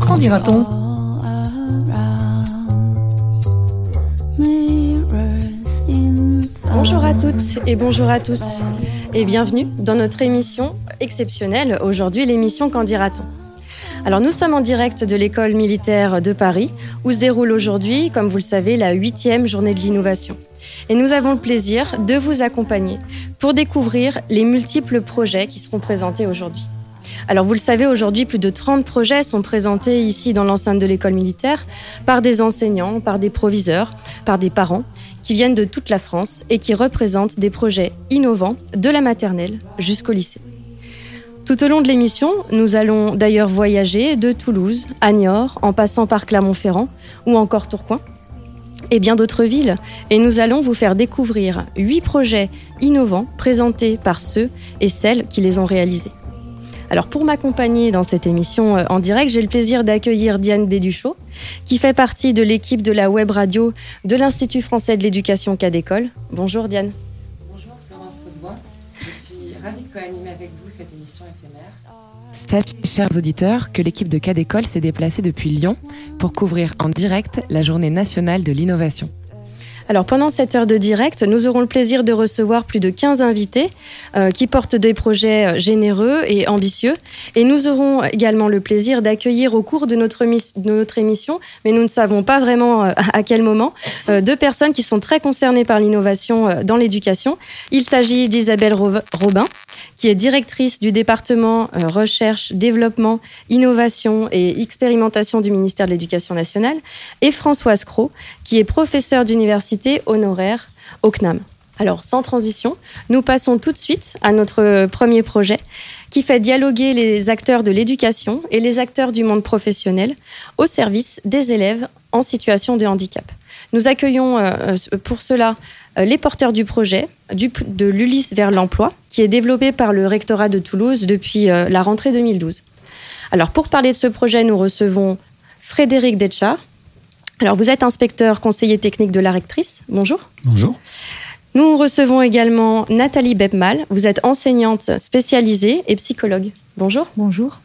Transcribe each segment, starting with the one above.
Qu'en dira-t-on Bonjour à toutes et bonjour à tous. Et bienvenue dans notre émission exceptionnelle, aujourd'hui l'émission Qu'en dira-t-on? Alors nous sommes en direct de l'école militaire de Paris où se déroule aujourd'hui, comme vous le savez, la huitième journée de l'innovation. Et nous avons le plaisir de vous accompagner pour découvrir les multiples projets qui seront présentés aujourd'hui. Alors vous le savez, aujourd'hui, plus de 30 projets sont présentés ici dans l'enceinte de l'école militaire par des enseignants, par des proviseurs, par des parents qui viennent de toute la France et qui représentent des projets innovants de la maternelle jusqu'au lycée. Tout au long de l'émission, nous allons d'ailleurs voyager de Toulouse à Niort, en passant par Clermont-Ferrand ou encore Tourcoing, et bien d'autres villes. Et nous allons vous faire découvrir huit projets innovants présentés par ceux et celles qui les ont réalisés. Alors pour m'accompagner dans cette émission euh, en direct, j'ai le plaisir d'accueillir Diane Béduchot, qui fait partie de l'équipe de la web radio de l'Institut français de l'éducation Cas d'école. Bonjour Diane. Bonjour Florence Saudois, je suis ravie de co-animer avec vous. Sachez, chers auditeurs, que l'équipe de Cas d'école s'est déplacée depuis Lyon pour couvrir en direct la journée nationale de l'innovation. Alors pendant cette heure de direct, nous aurons le plaisir de recevoir plus de 15 invités euh, qui portent des projets euh, généreux et ambitieux. Et nous aurons également le plaisir d'accueillir au cours de notre, de notre, émission, mais nous ne savons pas vraiment euh, à quel moment, deux personnes qui sont très concernées par l'innovation dans l'éducation. Il s'agit d'Isabelle Robin, qui est directrice du département recherche, développement, innovation et expérimentation du ministère de l'Éducation nationale, et Françoise Cros, qui est professeure d'université honoraire au CNAM. Alors, sans transition, nous passons tout de suite à notre premier projet qui fait dialoguer les acteurs de l'éducation et les acteurs du monde professionnel au service des élèves en situation de handicap. Nous accueillons euh, pour cela euh, les porteurs du projet de l'Ulysse vers l'emploi, qui est développé par le rectorat de Toulouse depuis euh, la rentrée 2012. Alors, pour parler de ce projet, nous recevons Frédéric Detchard, alors, vous êtes inspecteur conseiller technique de la rectrice. Bonjour. Bonjour. Nous recevons également Nathalie Bebmal. Vous êtes enseignante spécialisée et psychologue. Bonjour. Bonjour.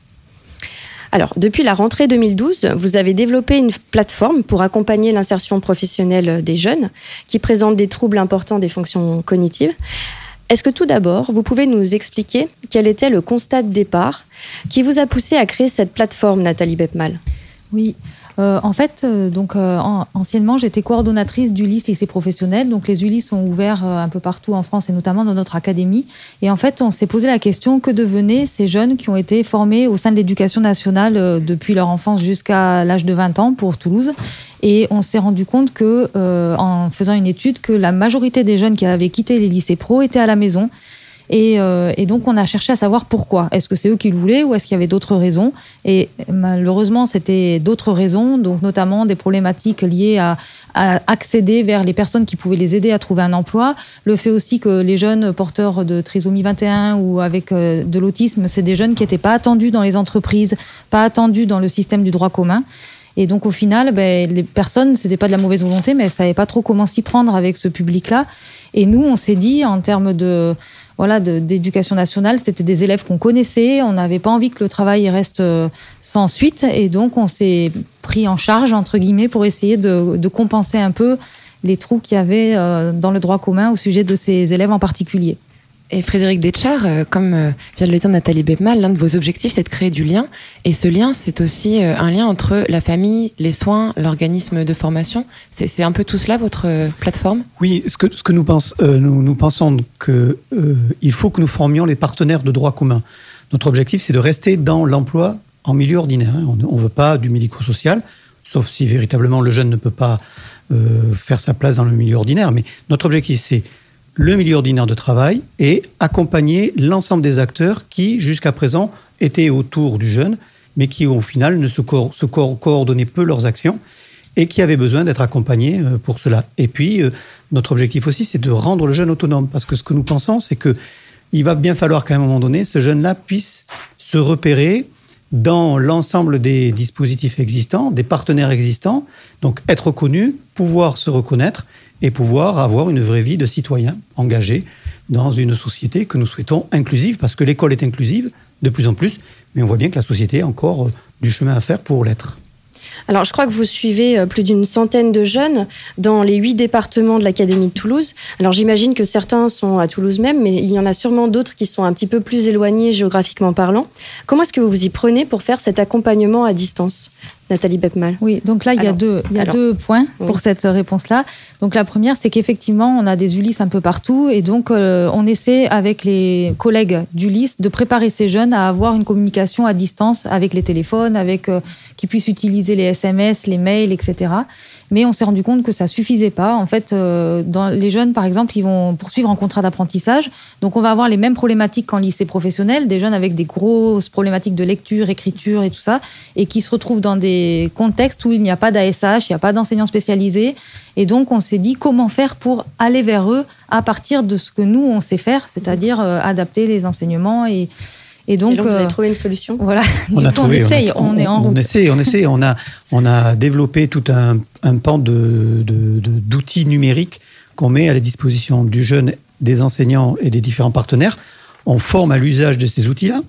Alors, depuis la rentrée 2012, vous avez développé une plateforme pour accompagner l'insertion professionnelle des jeunes qui présentent des troubles importants des fonctions cognitives. Est-ce que tout d'abord, vous pouvez nous expliquer quel était le constat de départ qui vous a poussé à créer cette plateforme, Nathalie Bebmal? Oui. Euh, en fait, euh, donc euh, anciennement, j'étais coordonnatrice d'Ulysse lycée professionnel. Donc les Ulysse sont ouverts un peu partout en France et notamment dans notre académie. Et en fait, on s'est posé la question que devenaient ces jeunes qui ont été formés au sein de l'éducation nationale depuis leur enfance jusqu'à l'âge de 20 ans pour Toulouse. Et on s'est rendu compte que, en faisant une étude, que la majorité des jeunes qui avaient quitté les lycées pro étaient à la maison euh, et, donc, on a cherché à savoir pourquoi. Est-ce que c'est eux qui le voulaient ou est-ce qu'il y avait d'autres raisons? Et malheureusement, c'était d'autres raisons, donc notamment des problématiques liées à, accéder vers les personnes qui pouvaient les aider à trouver un emploi. Le fait aussi que les jeunes porteurs de trisomie 21 ou avec euh, de l'autisme, c'est des jeunes qui n'étaient pas attendus dans les entreprises, pas attendus dans le système du droit commun. Et donc au final, ben, les personnes, c'était pas de la mauvaise volonté, mais elles savaient pas trop comment s'y prendre avec ce public-là. Et nous, on s'est dit en termes de voilà, d'éducation nationale. C'était des élèves qu'on connaissait. On n'avait pas envie que le travail reste euh, sans suite. Et donc, on s'est pris en charge, entre guillemets, pour essayer de, compenser un peu les trous qu'il y avait euh, dans le droit commun au sujet de ces élèves en particulier. Et Frédéric Deschard, euh, comme euh, vient de le dire Nathalie Bebmal, l'un de vos objectifs, c'est de créer du lien. Et ce lien, c'est aussi euh, un lien entre la famille, les soins, l'organisme de formation. C'est un peu tout cela, votre plateforme? Oui, ce que, ce que nous, pense, nous, nous, pensons qu'il faut que nous formions les partenaires de droit commun. Notre objectif, c'est de rester dans l'emploi en milieu ordinaire. Hein. On ne veut pas du médico-social, sauf si véritablement le jeune ne peut pas faire sa place dans le milieu ordinaire. Mais notre objectif, c'est le milieu ordinaire de travail et accompagner l'ensemble des acteurs qui, jusqu'à présent, étaient autour du jeune, mais qui, au final, ne se, coordonnaient peu leurs actions et qui avaient besoin d'être accompagnés euh, pour cela. Et puis, euh, notre objectif aussi, c'est de rendre le jeune autonome, parce que ce que nous pensons, c'est que il va bien falloir qu'à un moment donné, ce jeune-là puisse se repérer dans l'ensemble des dispositifs existants, des partenaires existants, donc être connu, pouvoir se reconnaître et pouvoir avoir une vraie vie de citoyen engagé dans une société que nous souhaitons inclusive, parce que l'école est inclusive de plus en plus, mais on voit bien que la société a encore du chemin à faire pour l'être. Alors, je crois que vous suivez euh, plus d'une centaine de jeunes dans les huit départements de l'Académie de Toulouse. Alors, j'imagine que certains sont à Toulouse même, mais il y en a sûrement d'autres qui sont un petit peu plus éloignés géographiquement parlant. Comment est-ce que vous vous y prenez pour faire cet accompagnement à distance? Nathalie Bepmal. Oui, donc là, il y a, deux, il y a deux points pour cette réponse-là. Donc la première, c'est qu'effectivement, on a des Ulysse un peu partout et donc euh, on essaie avec les collègues d'Ulysse de préparer ces jeunes à avoir une communication à distance avec les téléphones, avec euh, qui puissent utiliser les SMS, les mails, etc. Mais on s'est rendu compte que ça suffisait pas. En fait, euh, dans les jeunes, par exemple, ils vont poursuivre en contrat d'apprentissage. Donc, on va avoir les mêmes problématiques qu'en lycée professionnel, des jeunes avec des grosses problématiques de lecture, écriture et tout ça, et qui se retrouvent dans des contextes où il n'y a pas d'ASH, il n'y a pas d'enseignants spécialisés. Et donc, on s'est dit comment faire pour aller vers eux à partir de ce que nous, on sait faire, c'est-à-dire euh, adapter les enseignements et, et donc, vous avez euh, trouvé une solution? Voilà. On, a trouvé, on essaye, on, est en route. On essaie, on essaie. On a, on a développé tout un, un pan de, d'outils numériques qu'on met à la disposition du jeune, des enseignants et des différents partenaires. On forme à l'usage de ces outils-là,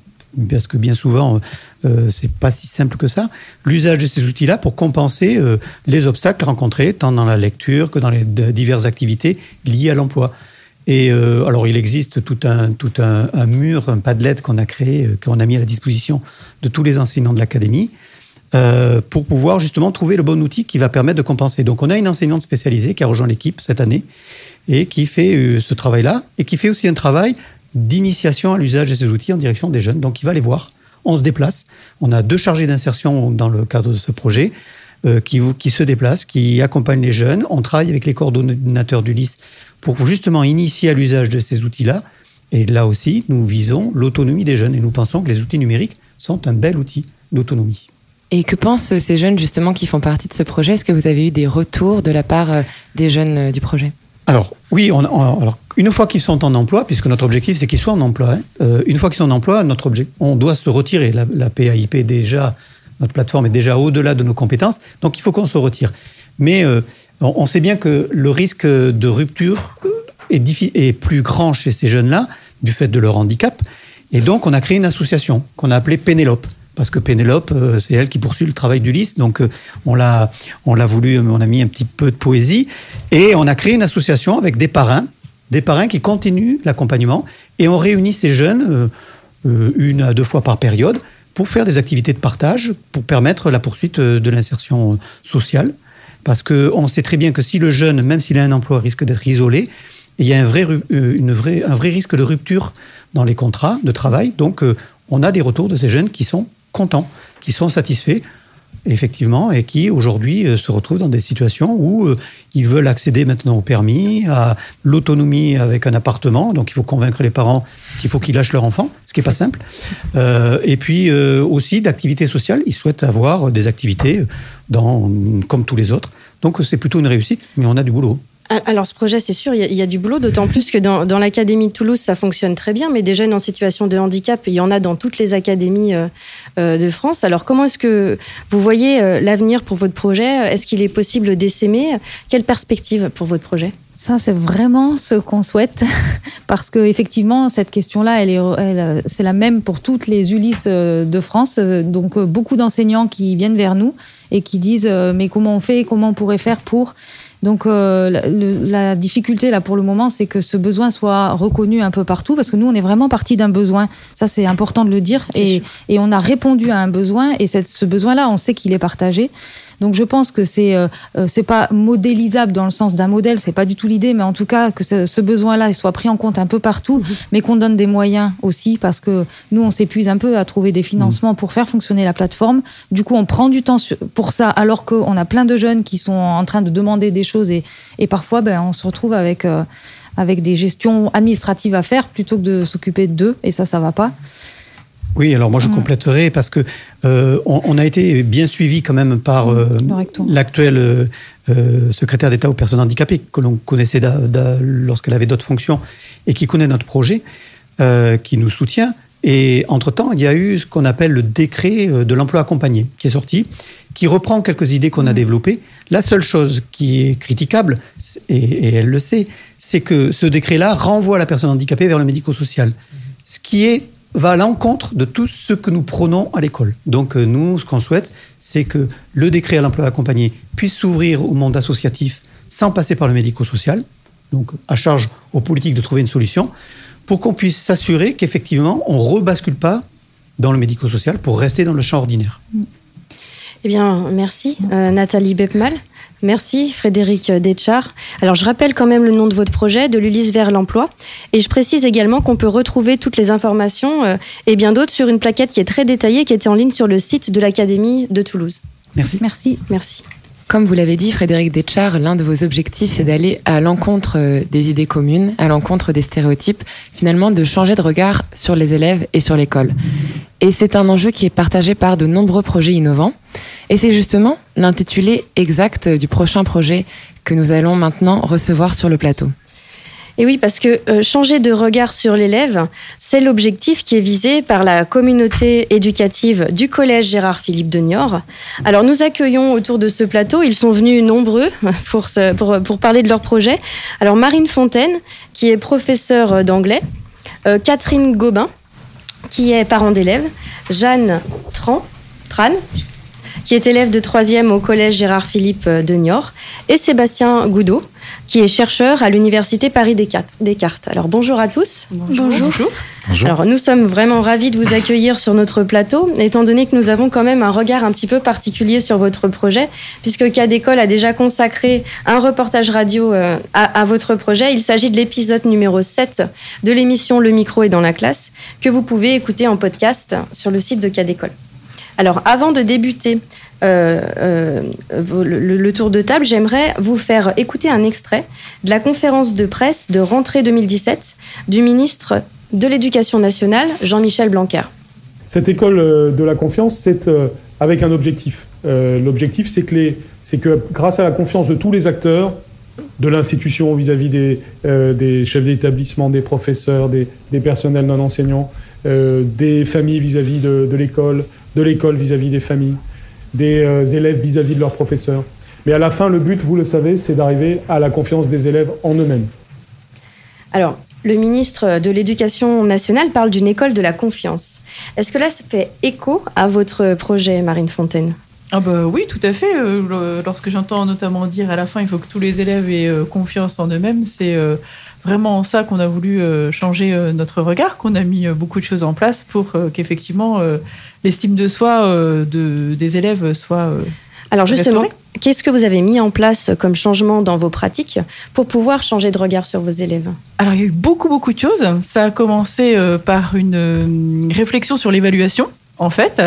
parce que bien souvent, euh, c'est pas si simple que ça. L'usage de ces outils-là pour compenser euh, les obstacles rencontrés, tant dans la lecture que dans les diverses activités liées à l'emploi. Et euh, alors, il existe tout un, tout un, un mur, un padlet qu'on a créé, euh, qu'on a mis à la disposition de tous les enseignants de l'académie euh, pour pouvoir justement trouver le bon outil qui va permettre de compenser. Donc, on a une enseignante spécialisée qui a rejoint l'équipe cette année et qui fait euh, ce travail-là et qui fait aussi un travail d'initiation à l'usage de ces outils en direction des jeunes. Donc, il va les voir. On se déplace. On a deux chargés d'insertion dans le cadre de ce projet. Euh, qui, qui se déplacent, qui accompagnent les jeunes. On travaille avec les coordonnateurs du LIS pour justement initier à l'usage de ces outils-là. Et là aussi, nous visons l'autonomie des jeunes et nous pensons que les outils numériques sont un bel outil d'autonomie. Et que pensent ces jeunes justement qui font partie de ce projet? Est-ce que vous avez eu des retours de la part euh, des jeunes euh, du projet? Alors oui, on, alors, une fois qu'ils sont en emploi, puisque notre objectif c'est qu'ils soient en emploi, hein, une fois qu'ils sont en emploi, notre objectif, on doit se retirer. La, la PAIP déjà notre plateforme est déjà au-delà de nos compétences, donc il faut qu'on se retire. Mais euh, on sait bien que le risque de rupture est, plus grand chez ces jeunes-là, du fait de leur handicap. Et donc, on a créé une association qu'on a appelée Pénélope. Parce que Pénélope, euh, c'est elle qui poursuit le travail d'Ulysse. Donc, euh, on l'a, on l'a voulu, on a mis un petit peu de poésie. Et on a créé une association avec des parrains, des parrains qui continuent l'accompagnement. Et on réunit ces jeunes une à deux fois par période pour faire des activités de partage, pour permettre la poursuite euh, de l'insertion euh, sociale. Parce qu'on sait très bien que si le jeune, même s'il a un emploi, risque d'être isolé, il y a un vrai, euh, risque de rupture dans les contrats de travail. Donc, on a des retours de ces jeunes qui sont contents, qui sont satisfaits effectivement, et qui aujourd'hui euh, se retrouvent dans des situations où euh, ils veulent accéder maintenant au permis, à l'autonomie avec un appartement. Donc il faut convaincre les parents qu'il faut qu'ils lâchent leur enfant, ce qui n'est pas simple. Euh, et puis aussi d'activités sociales. Ils souhaitent avoir des activités dans, comme tous les autres. Donc c'est plutôt une réussite, mais on a du boulot. Ah, alors, ce projet, c'est sûr, il y, a du boulot, d'autant plus que dans, l'Académie de Toulouse, ça fonctionne très bien, mais des jeunes en situation de handicap, il y en a dans toutes les académies euh, euh, de France. Alors, comment est-ce que vous voyez euh, l'avenir pour votre projet? Est-ce qu'il est possible d'essaimer Quelle perspective pour votre projet? Ça, c'est vraiment ce qu'on souhaite, parce que effectivement, cette question-là, elle est, c'est la même pour toutes les Ulysses de France. Donc, beaucoup d'enseignants qui viennent vers nous et qui disent mais comment on fait, comment on pourrait faire pour donc euh, la, difficulté là pour le moment, c'est que ce besoin soit reconnu un peu partout, parce que nous, on est vraiment parti d'un besoin. Ça, c'est important de le dire, et, on a répondu à un besoin, et ce besoin-là, on sait qu'il est partagé. Donc je pense que c'est euh, euh, c'est pas modélisable dans le sens d'un modèle, c'est pas du tout l'idée, mais en tout cas que ce, besoin-là soit pris en compte un peu partout, mhm. mais qu'on donne des moyens aussi parce que nous on s'épuise un peu à trouver des financements mhm. pour faire fonctionner la plateforme. Du coup on prend du temps pour ça alors qu'on a plein de jeunes qui sont en train de demander des choses et, et parfois ben, on se retrouve avec euh, avec des gestions administratives à faire plutôt que de s'occuper d'eux et ça ça va pas. Oui, alors moi je compléterai parce que euh, on, a été bien suivi quand même par euh, l'actuel euh, secrétaire d'État aux personnes handicapées que l'on connaissait lorsqu'elle avait d'autres fonctions et qui connaît notre projet, qui nous soutient. Et entre-temps, il y a eu ce qu'on appelle le décret euh, de l'emploi accompagné qui est sorti, qui reprend quelques idées qu'on a développées. La seule chose qui est critiquable, et, elle le sait, c'est que ce décret-là renvoie la personne handicapée vers le médico-social. Ce qui est va à l'encontre de tout ce que nous prônons à l'école. Donc euh, nous, ce qu'on souhaite, c'est que le décret à l'emploi accompagné puisse s'ouvrir au monde associatif sans passer par le médico-social, donc à charge aux politiques de trouver une solution, pour qu'on puisse s'assurer qu'effectivement, on ne rebascule pas dans le médico-social pour rester dans le champ ordinaire. Eh bien, merci euh, Nathalie Bepmal. Merci Frédéric Detchard. Alors je rappelle quand même le nom de votre projet, de l'Ulysse vers l'emploi. Et je précise également qu'on peut retrouver toutes les informations euh, et bien d'autres sur une plaquette qui est très détaillée, qui était en ligne sur le site de l'Académie de Toulouse. Merci. Merci. Merci. Comme vous l'avez dit, Frédéric Detchard, l'un de vos objectifs, c'est d'aller à l'encontre euh, des idées communes, à l'encontre des stéréotypes, finalement de changer de regard sur les élèves et sur l'école. Et c'est un enjeu qui est partagé par de nombreux projets innovants. Et c'est justement l'intitulé exact du prochain projet que nous allons maintenant recevoir sur le plateau. Et oui, parce que euh, changer de regard sur l'élève, c'est l'objectif qui est visé par la communauté éducative du collège Gérard Philippe de Niort. Alors nous accueillons autour de ce plateau, ils sont venus nombreux pour, pour, pour parler de leur projet. Alors Marine Fontaine, qui est professeure d'anglais, euh, Catherine Gobin, qui est parent d'élève, Jeanne Tran, Tran, qui est élève de 3e au collège Gérard Philippe de Niort, et Sébastien Goudot, qui est chercheur à l'université Paris Descartes. Alors bonjour à tous. Bonjour. bonjour. Alors nous sommes vraiment ravis de vous accueillir sur notre plateau, étant donné que nous avons quand même un regard un petit peu particulier sur votre projet, puisque Cas d'école a déjà consacré un reportage radio euh, à, à, votre projet. Il s'agit de l'épisode numéro 7 de l'émission Le micro est dans la classe, que vous pouvez écouter en podcast sur le site de Cas d'école. Alors, avant de débuter euh, euh, le, tour de table, j'aimerais vous faire écouter un extrait de la conférence de presse de rentrée 2017 du ministre de l'Éducation nationale, Jean-Michel Blanquer. Cette école euh, de la confiance, c'est avec un objectif. L'objectif, c'est que, grâce à la confiance de tous les acteurs, de l'institution vis-à-vis des, chefs d'établissement, des professeurs, des, personnels non enseignants, des familles vis-à-vis de l'école, de l'école vis-à-vis des familles, des euh, élèves vis-à-vis de leurs professeurs. Mais à la fin, le but, vous le savez, c'est d'arriver à la confiance des élèves en eux-mêmes. Alors, le ministre de l'Éducation nationale parle d'une école de la confiance. Est-ce que là, ça fait écho à votre projet, Marine Fontaine? Ah bah oui, tout à fait. Euh, lorsque j'entends notamment dire à la fin, il faut que tous les élèves aient euh, confiance en eux-mêmes, c'est vraiment ça qu'on a voulu changer notre regard, qu'on a mis beaucoup de choses en place pour qu'effectivement l'estime de soi euh, de, des élèves soit. Euh, Alors justement, qu'est-ce que vous avez mis en place comme changement dans vos pratiques pour pouvoir changer de regard sur vos élèves? Alors il y a eu beaucoup beaucoup de choses. Ça a commencé euh, par une réflexion sur l'évaluation. En fait,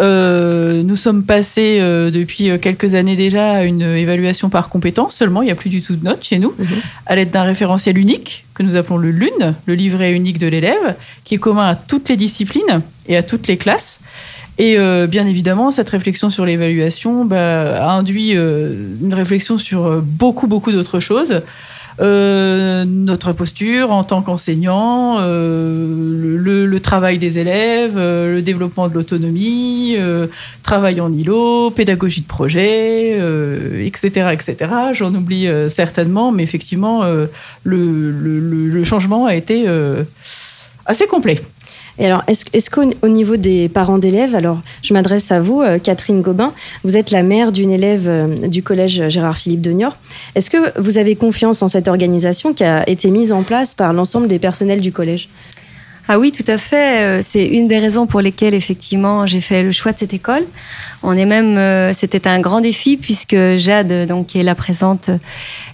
euh, nous sommes passés euh, depuis quelques années déjà à une évaluation par compétence seulement. Il n'y a plus du tout de notes chez nous, mhm. à l'aide d'un référentiel unique que nous appelons le LUN, le livret unique de l'élève, qui est commun à toutes les disciplines et à toutes les classes. Et euh, bien évidemment, cette réflexion sur l'évaluation bah, a induit une réflexion sur beaucoup, beaucoup d'autres choses. Euh, notre posture en tant qu'enseignant, euh, le, travail des élèves, euh, le développement de l'autonomie, travail en îlot, pédagogie de projet, etc., etc. J'en oublie certainement, mais effectivement, le, changement a été assez complet. Et alors, est-ce qu'au niveau des parents d'élèves, alors je m'adresse à vous, euh, Catherine Gobin, vous êtes la mère d'une élève euh, du collège Gérard Philippe de Niort. Est-ce que vous avez confiance en cette organisation qui a été mise en place par l'ensemble des personnels du collège? Ah oui, tout à fait. Euh, c'est une des raisons pour lesquelles effectivement j'ai fait le choix de cette école. On est même, c'était un grand défi puisque Jade, donc qui est la présente,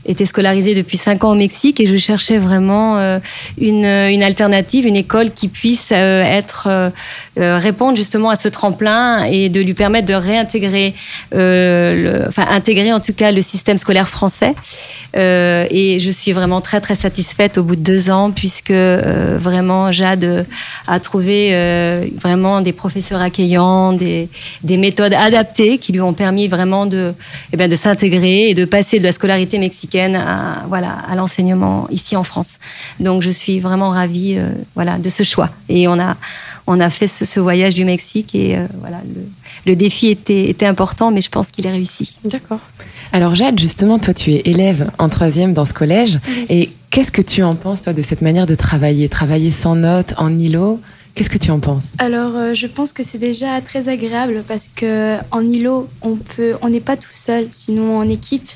était scolarisée depuis cinq ans au Mexique et je cherchais vraiment euh, une, une alternative, une école qui puisse euh, être euh, répondre justement à ce tremplin et de lui permettre de réintégrer, enfin intégrer en tout cas le système scolaire français. et je suis vraiment très très satisfaite au bout de deux ans puisque vraiment Jade a trouvé vraiment des professeurs accueillants, des, des méthodes adaptées qui lui ont permis vraiment de, eh bien, de s'intégrer et de passer de la scolarité mexicaine à, voilà, à l'enseignement ici en France. Donc je suis vraiment ravie euh, voilà, de ce choix. Et on a, on a fait ce, voyage du Mexique et voilà, le, défi était, était important, mais je pense qu'il est réussi. D'accord. Alors Jade, justement, toi tu es élève en troisième dans ce collège. Et qu'est-ce que tu en penses, toi, de cette manière de travailler? Travailler sans notes, en îlot? Qu'est-ce que tu en penses? Alors, euh, je pense que c'est déjà très agréable parce que en îlot, on peut, on n'est pas tout seul, sinon en équipe.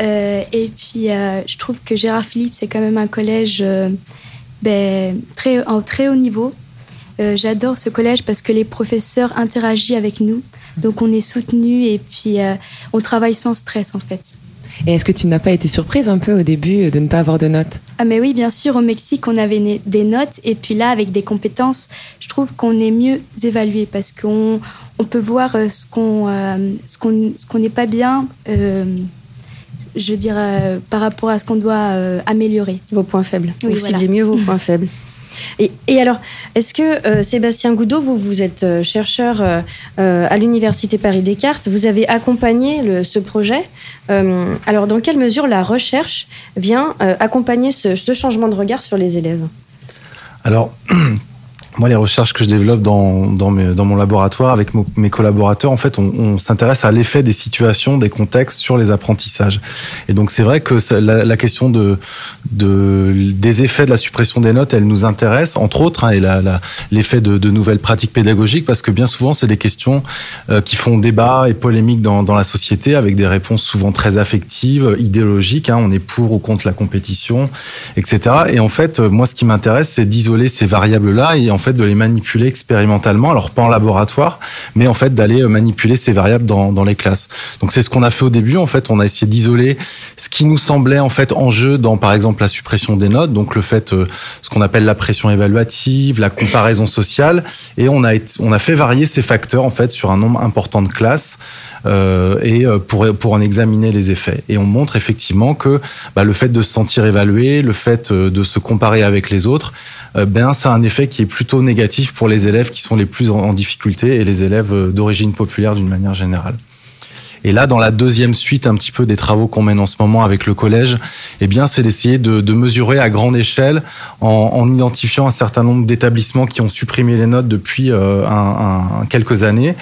Euh, et puis, euh, je trouve que Gérard Philippe, c'est quand même un collège ben, très, en très haut niveau. J'adore ce collège parce que les professeurs interagissent avec nous. Donc on est soutenu et puis euh, on travaille sans stress en fait. Et est-ce que tu n'as pas été surprise un peu au début de ne pas avoir de notes? Ah mais oui, bien sûr, au Mexique, on avait des notes et puis là, avec des compétences, je trouve qu'on est mieux évalué parce qu'on on peut voir euh, ce qu'on euh, ce qu'on n'est pas bien, je veux dire, par rapport à ce qu'on doit améliorer. Vos points faibles. Oui, Vous ciblez mieux vos points faibles. Et, alors, est-ce que euh, Sébastien Goudot, vous, vous êtes euh, chercheur euh, à l'Université Paris-Descartes, vous avez accompagné ce projet. alors, dans quelle mesure la recherche vient accompagner ce, ce, changement de regard sur les élèves? Alors, moi, les recherches que je développe dans, dans, mon laboratoire avec mes collaborateurs, en fait, on, s'intéresse à l'effet des situations, des contextes sur les apprentissages. Et donc, c'est vrai que la, question de, de, des effets de la suppression des notes, elle nous intéresse, entre autres, hein, et l'effet de, nouvelles pratiques pédagogiques, parce que bien souvent, c'est des questions euh, qui font débat et polémique dans, la société, avec des réponses souvent très affectives, idéologiques. Hein, on est pour ou contre la compétition, etc. Et en fait, moi, ce qui m'intéresse, c'est d'isoler ces variables-là et de les manipuler expérimentalement, alors pas en laboratoire, mais en fait d'aller euh, manipuler ces variables dans, dans les classes. Donc c'est ce qu'on a fait au début. En fait, on a essayé d'isoler ce qui nous semblait en fait en jeu dans par exemple la suppression des notes, donc le fait euh, ce qu'on appelle la pression évaluative, la comparaison sociale, et on a on a fait varier ces facteurs en fait sur un nombre important de classes. Euh, et euh, pour, pour en examiner les effets. Et on montre effectivement que bah, le fait de se sentir évalué, le fait de se comparer avec les autres, euh, ben, c'est un effet qui est plutôt négatif pour les élèves qui sont les plus en difficulté et les élèves euh, d'origine populaire d'une manière générale. Et là, dans la deuxième suite, un petit peu des travaux qu'on mène en ce moment avec le collège, eh bien, c'est d'essayer de, mesurer à grande échelle en, en identifiant un certain nombre d'établissements qui ont supprimé les notes depuis euh, quelques années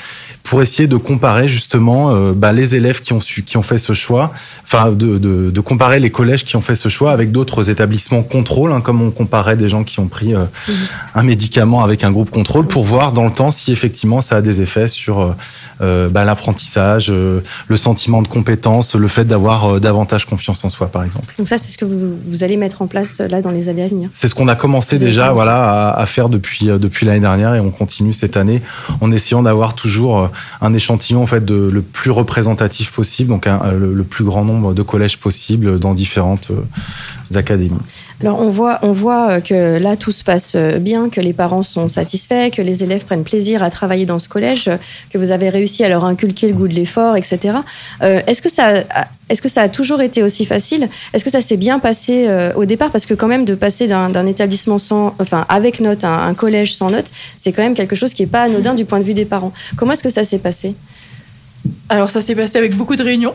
pour essayer de comparer justement euh, bah, les élèves qui ont, su, qui ont fait ce choix, enfin de, de, de, comparer les collèges qui ont fait ce choix avec d'autres établissements contrôle, hein, comme on comparait des gens qui ont pris euh, mmh. un médicament avec un groupe contrôle, pour voir dans le temps si effectivement ça a des effets sur euh, bah, l'apprentissage, le sentiment de compétence, le fait d'avoir davantage confiance en soi, par exemple. Donc ça, c'est ce que vous, vous, allez mettre en place là dans les années à venir. C'est ce qu'on a commencé déjà, voilà, à, à, faire depuis depuis l'année dernière et on continue cette année en essayant d'avoir toujours un échantillon en fait de, le plus représentatif possible, donc un, le, le, plus grand nombre de collèges possible dans différentes euh, académies. Alors on voit, on voit que là tout se passe bien, que les parents sont satisfaits, que les élèves prennent plaisir à travailler dans ce collège, que vous avez réussi à leur inculquer le goût de l'effort, etc. Euh, est-ce que ça, est-ce que ça a toujours été aussi facile? Est-ce que ça s'est bien passé euh, au départ? Parce que quand même de passer d'un établissement sans, enfin avec notes à un, collège sans notes, c'est quand même quelque chose qui est pas anodin du point de vue des parents. Comment est-ce que ça s'est passé? Alors ça s'est passé avec beaucoup de réunions.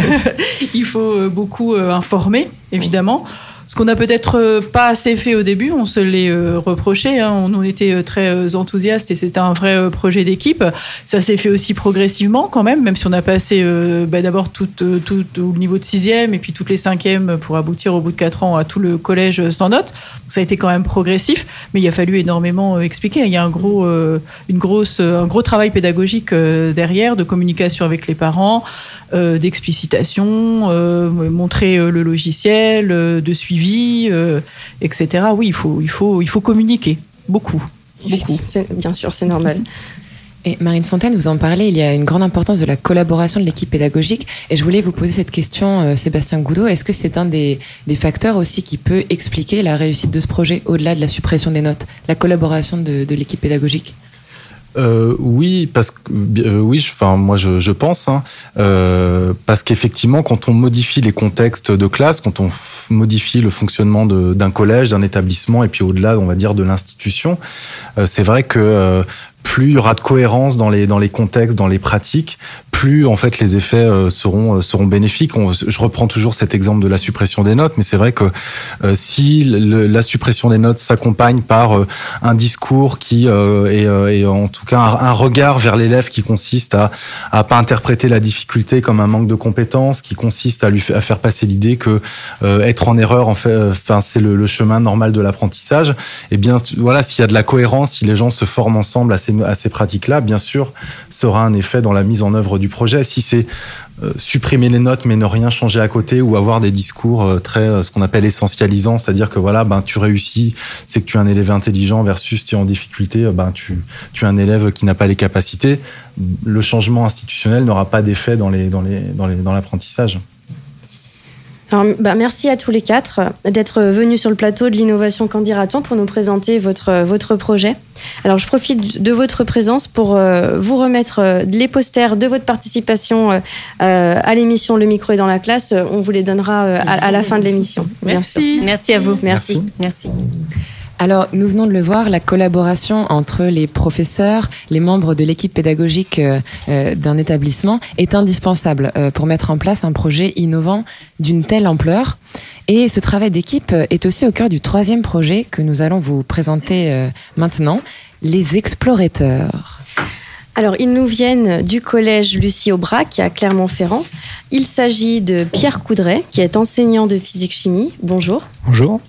Il faut beaucoup informer, évidemment. Ce qu'on n'a peut-être euh, pas assez fait au début, on se l'est euh, reproché. Hein. On en était euh, très enthousiastes et c'était un vrai projet d'équipe. Ça s'est fait aussi progressivement quand même, même si on a passé bah, d'abord tout, tout, tout, le niveau de sixième et puis toutes les cinquièmes pour aboutir au bout de quatre ans à tout le collège sans notes. Ça a été quand même progressif, mais il a fallu énormément expliquer. Il y a un gros, une grosse, un gros travail pédagogique derrière, de communication avec les parents, euh, d'explicitation, euh, montrer euh, le logiciel, euh, de suivi, euh, etc. Oui, il faut, il, faut, il faut communiquer beaucoup. beaucoup. Bien sûr, c'est normal. Et Marine Fontaine, vous en parlez, il y a une grande importance de la collaboration de l'équipe pédagogique. Et je voulais vous poser cette question, euh, Sébastien Goudot. Est-ce que c'est un des, des, facteurs aussi qui peut expliquer la réussite de ce projet au-delà de la suppression des notes, la collaboration de, de l'équipe pédagogique? Euh, oui, parce que euh, oui, enfin moi je, je pense, hein, euh, parce qu'effectivement, quand on modifie les contextes de classe, quand on modifie le fonctionnement d'un collège, d'un établissement, et puis au-delà, on va dire de l'institution, euh, c'est vrai que euh, plus il y aura de cohérence dans les dans les contextes, dans les pratiques, plus en fait les effets euh, seront euh, seront bénéfiques. Je reprends toujours cet exemple de la suppression des notes, mais c'est vrai que euh, si la suppression des notes s'accompagne par un discours qui est, en tout cas un, regard vers l'élève qui consiste à à pas interpréter la difficulté comme un manque de compétences, qui consiste à lui à faire passer l'idée que être en erreur enfin c'est le, chemin normal de l'apprentissage. Et eh bien voilà, s'il y a de la cohérence, si les gens se forment ensemble à à ces pratiques-là, bien sûr, sera un effet dans la mise en œuvre du projet. Si c'est euh, supprimer les notes mais ne rien changer à côté ou avoir des discours euh, très euh, ce qu'on appelle essentialisants, c'est-à-dire que voilà, ben tu réussis, c'est que tu es un élève intelligent versus tu es en difficulté, ben tu tu es un élève qui n'a pas les capacités. Le changement institutionnel n'aura pas d'effet dans les dans les dans les dans l'apprentissage. Alors, bah, merci à tous les quatre d'être venus sur le plateau de l'innovation Candiraton pour nous présenter votre, votre projet. Alors, je profite de votre présence pour euh, vous remettre euh, les posters de votre participation euh, à l'émission Le micro est dans la classe. On vous les donnera à, à la fin de l'émission. Merci. Merci à vous. Merci. Merci. Alors, nous venons de le voir, la collaboration entre les professeurs, les membres de l'équipe pédagogique euh, d'un établissement est indispensable euh, pour mettre en place un projet innovant d'une telle ampleur. Et ce travail d'équipe est aussi au cœur du troisième projet que nous allons vous présenter euh, maintenant, les explorateurs. Alors, ils nous viennent du collège Lucie Aubrac à Clermont-Ferrand. Il s'agit de Pierre Coudray, qui est enseignant de physique-chimie. Bonjour. Bonjour.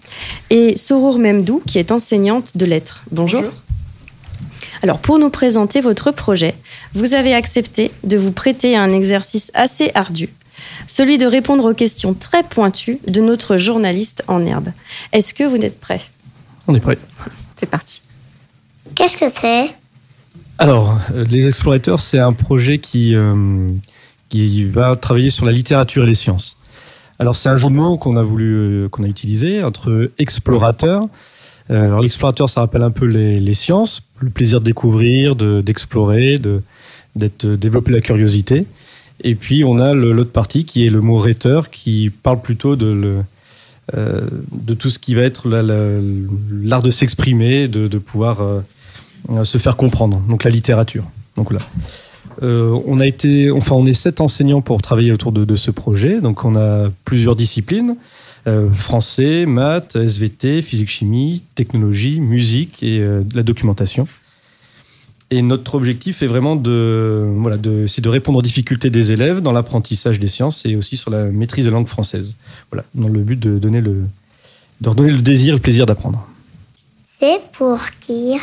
Et Sorour Memdou, qui est enseignante de lettres. Bonjour. Bonjour. Alors, pour nous présenter votre projet, vous avez accepté de vous prêter à un exercice assez ardu, celui de répondre aux questions très pointues de notre journaliste en herbe. Est-ce que vous êtes prêt? On est prêt. C'est parti. Qu'est-ce que c'est? Alors, Les Explorateurs, c'est un projet qui, euh, qui va travailler sur la littérature et les sciences. Alors, c'est un jeu de mots qu'on a voulu, euh, qu'on a utilisé entre explorateur. Euh, alors, l'explorateur, ça rappelle un peu les, sciences, le plaisir de découvrir, d'explorer, de, d'être développer la curiosité. Et puis, on a l'autre partie qui est le mot rhéteur, qui parle plutôt de le, euh, de tout ce qui va être l'art de s'exprimer, de, de, pouvoir euh, se faire comprendre, donc la littérature. Donc là. Euh, on a été, enfin, on est sept enseignants pour travailler autour de, ce projet. Donc, on a plusieurs disciplines euh, français, maths, SVT, physique-chimie, technologie, musique et euh, la documentation. Et notre objectif est vraiment de, voilà, de, c'est de répondre aux difficultés des élèves dans l'apprentissage des sciences et aussi sur la maîtrise de langue française. Voilà, dans le but de donner le, de redonner le désir, le plaisir d'apprendre. C'est pour qui?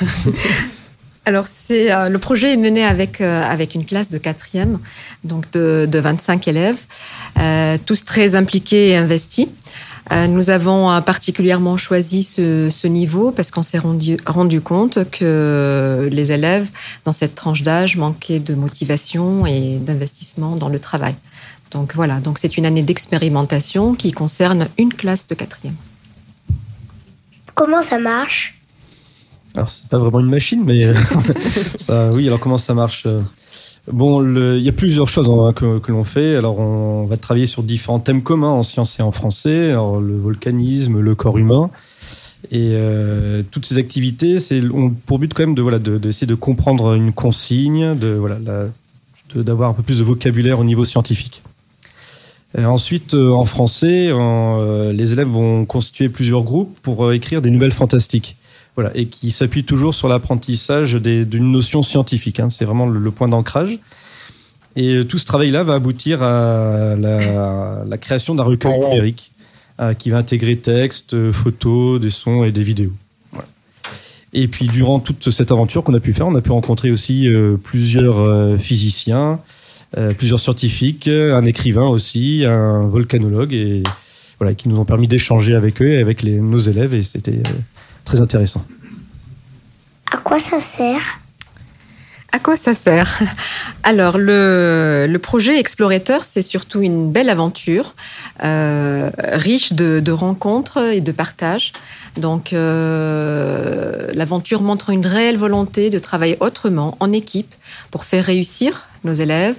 Alors, c'est euh, le projet est mené avec euh, avec une classe de quatrième, donc de, de 25 élèves, euh, tous très impliqués et investis. Nous avons particulièrement choisi ce, ce niveau parce qu'on s'est rendu, rendu compte que les élèves dans cette tranche d'âge manquaient de motivation et d'investissement dans le travail. Donc voilà, donc c'est une année d'expérimentation qui concerne une classe de quatrième. Comment ça marche? Alors, c'est pas vraiment une machine, mais ça, oui. Alors, comment ça marche Bon, le, il y a plusieurs choses hein, que, l'on fait. Alors, on va travailler sur différents thèmes communs en sciences et en français. Alors, le volcanisme, le corps humain. Et euh, toutes ces activités, c'est ont pour but quand même de voilà d'essayer de, comprendre une consigne, de voilà d'avoir un peu plus de vocabulaire au niveau scientifique. Ensuite, euh, en français, euh, les élèves vont constituer plusieurs groupes pour euh, écrire des nouvelles fantastiques voilà, et qui s'appuie toujours sur l'apprentissage d'une notion scientifique. Hein. C'est vraiment le, le point d'ancrage. Et tout ce travail-là va aboutir à la, la création d'un recueil numérique euh, qui va intégrer texte, photos, des sons et des vidéos. Voilà. Et puis durant toute cette aventure qu'on a pu faire, on a pu rencontrer aussi euh, plusieurs euh, physiciens, euh, plusieurs scientifiques, un écrivain aussi, un volcanologue, et voilà, qui nous ont permis d'échanger avec eux et avec les, nos élèves, et c'était très intéressant. À quoi ça sert? À quoi ça sert? Alors, le, le, projet Explorateur, c'est surtout une belle aventure, euh, riche de, de, rencontres et de partages. Donc, euh, l'aventure montre une réelle volonté de travailler autrement, en équipe, pour faire réussir nos élèves,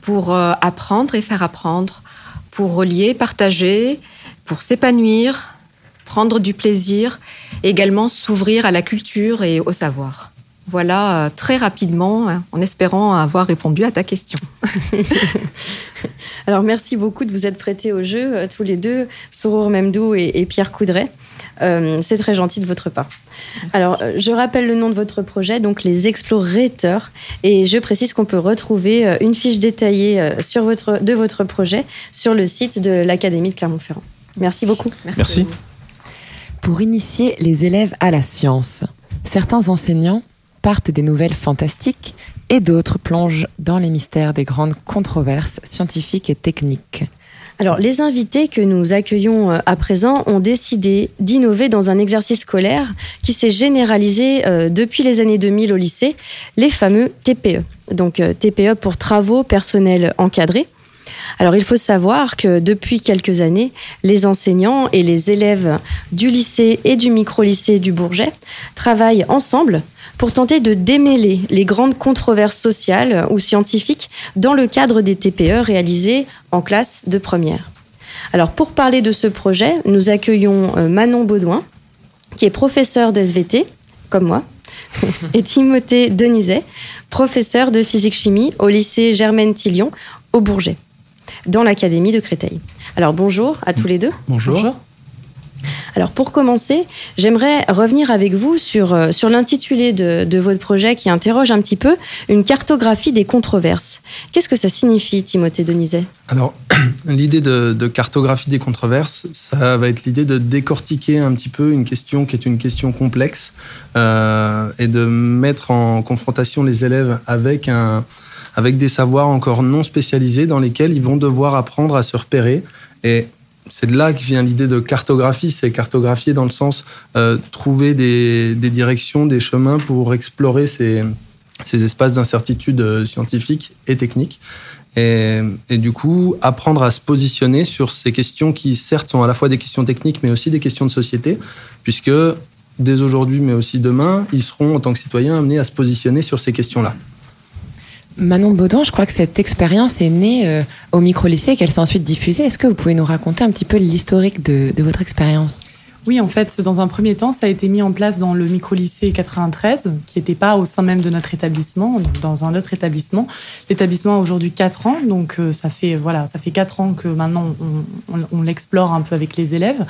pour euh, apprendre et faire apprendre, pour relier, partager, pour s'épanouir, prendre du plaisir, également s'ouvrir à la culture et au savoir. Voilà, euh, très rapidement, hein, en espérant avoir répondu à ta question. Alors, merci beaucoup de vous être prêtés au jeu, euh, tous les deux, Sourour Memdou et, et Pierre Coudray. Euh, c'est très gentil de votre part. Alors, euh, je rappelle le nom de votre projet, donc les Explorateurs, et je précise qu'on peut retrouver une fiche détaillée sur votre, de votre projet sur le site de l'Académie de Clermont-Ferrand. Merci beaucoup. Merci. Pour initier les élèves à la science, certains enseignants partent des nouvelles fantastiques et d'autres plongent dans les mystères des grandes controverses scientifiques et techniques. Alors, les invités que nous accueillons euh, à présent ont décidé d'innover dans un exercice scolaire qui s'est généralisé euh, depuis les années 2000 au lycée, les fameux TPE. Donc, euh, TPE pour travaux personnels encadrés. Alors, il faut savoir que depuis quelques années, les enseignants et les élèves du lycée et du micro-lycée du Bourget travaillent ensemble pour tenter de démêler les grandes controverses sociales ou scientifiques dans le cadre des TPE réalisés en classe de première. Alors, pour parler de ce projet, nous accueillons euh, Manon Baudouin, qui est professeur de comme moi, et Timothée Denizet, professeur de physique-chimie au lycée Germaine Tillion, au Bourget, dans l'académie de Créteil. Alors, bonjour à tous les deux. Bonjour. Alors pour commencer, j'aimerais revenir avec vous sur, euh, sur l'intitulé de, de votre projet qui interroge un petit peu une cartographie des controverses. Qu'est-ce que ça signifie, Timothée Denizet Alors, l'idée de, de cartographie des controverses, ça va être l'idée de décortiquer un petit peu une question qui est une question complexe euh, et de mettre en confrontation les élèves avec, un, avec des savoirs encore non spécialisés dans lesquels ils vont devoir apprendre à se repérer. Et c'est de là que vient l'idée de cartographie. C'est cartographier dans le sens euh, trouver des, directions, des chemins pour explorer ces, ces espaces d'incertitude euh, scientifiques et techniques. Et, et, du coup, apprendre à se positionner sur ces questions qui, certes, sont à la fois des questions techniques, mais aussi des questions de société, puisque dès aujourd'hui, mais aussi demain, ils seront, en tant que citoyens, amenés à se positionner sur ces questions-là. Manon Baudin, je crois que cette expérience est née euh, au micro-lycée et qu'elle s'est ensuite diffusée. Est-ce que vous pouvez nous raconter un petit peu l'historique de, de, votre expérience? Oui, en fait, dans un premier temps, ça a été mis en place dans le micro-lycée 93, qui n'était pas au sein même de notre établissement, dans un autre établissement. L'établissement a aujourd'hui 4 ans, donc euh, ça fait voilà, ça fait 4 ans que maintenant on, on, on l'explore un peu avec les élèves.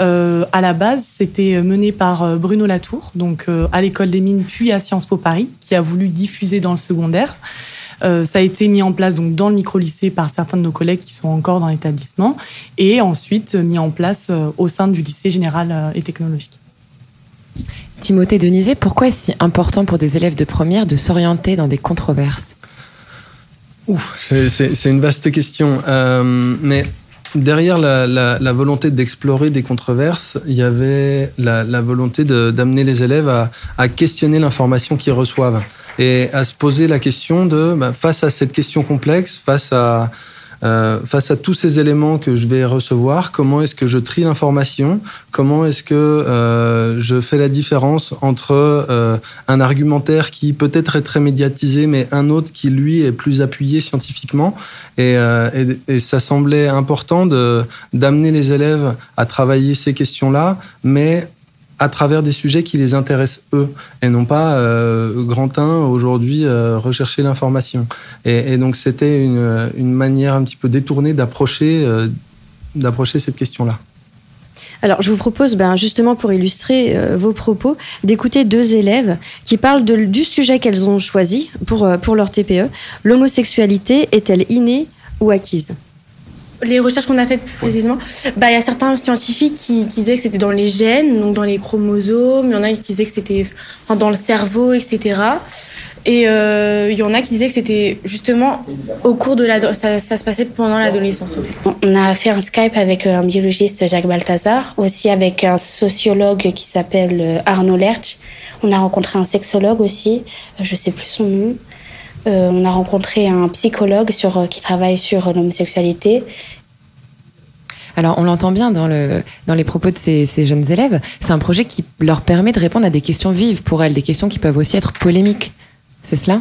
Euh, à la base, c'était mené par euh, Bruno Latour, donc euh, à l'école des mines, puis à Sciences Po Paris, qui a voulu diffuser dans le secondaire. Euh, ça a été mis en place donc dans le micro-lycée par certains de nos collègues qui sont encore dans l'établissement et ensuite mis en place euh, au sein du lycée général euh, et technologique. Timothée Denizet, pourquoi est-ce si important pour des élèves de première de s'orienter dans des controverses? C'est une vaste question. Euh, mais derrière la, la, la volonté d'explorer des controverses, il y avait la, la volonté d'amener les élèves à, à questionner l'information qu'ils reçoivent. Et à se poser la question de, bah, face à cette question complexe, face à, euh, face à tous ces éléments que je vais recevoir, comment est-ce que je trie l'information? Comment est-ce que euh, je fais la différence entre euh, un argumentaire qui peut-être est très médiatisé, mais un autre qui, lui, est plus appuyé scientifiquement? Et, euh, et, et, ça semblait important d'amener les élèves à travailler ces questions-là, mais à travers des sujets qui les intéressent eux et non pas euh, Grantin aujourd'hui euh, rechercher l'information. Et, donc c'était une, une, manière un petit peu détournée d'approcher euh, cette question-là. Alors, je vous propose, ben, justement, pour illustrer euh, vos propos, d'écouter deux élèves qui parlent de, du sujet qu'elles ont choisi pour, pour leur TPE. L'homosexualité est-elle innée ou acquise? Les recherches qu'on a faites précisément, bah, il y a certains scientifiques qui, qui disaient que c'était dans les gènes, donc dans les chromosomes, il y en a qui disaient que c'était dans le cerveau, etc. Et euh, il y en a qui disaient que c'était justement au cours de la... Ça, ça se passait pendant l'adolescence. En fait. On a fait un Skype avec un biologiste, Jacques Balthazar, aussi avec un sociologue qui s'appelle Arnaud Lerch. On a rencontré un sexologue aussi, je sais plus son nom. Euh, on a rencontré un psychologue sur, euh, qui travaille sur l'homosexualité. Alors, on l'entend bien dans, le, dans les propos de ces, ces jeunes élèves. C'est un projet qui leur permet de répondre à des questions vives pour elles, des questions qui peuvent aussi être polémiques. C'est cela?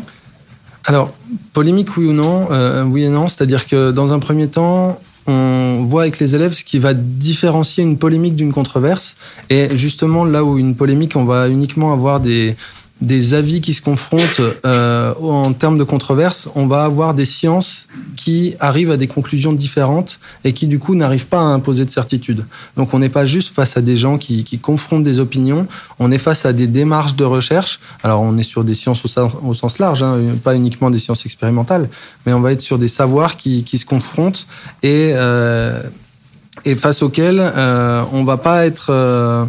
Alors, polémique, oui ou non euh, Oui et non. C'est-à-dire que dans un premier temps, on voit avec les élèves ce qui va différencier une polémique d'une controverse. Et justement, là où une polémique, on va uniquement avoir des, des avis qui se confrontent euh, en termes de controverse, on va avoir des sciences qui arrivent à des conclusions différentes et qui du coup n'arrivent pas à imposer de certitude. Donc on n'est pas juste face à des gens qui, qui, confrontent des opinions, on est face à des démarches de recherche. Alors on est sur des sciences au, sens, large, hein, pas uniquement des sciences expérimentales, mais on va être sur des savoirs qui, qui se confrontent et, euh, et face auxquels euh, on va pas être euh,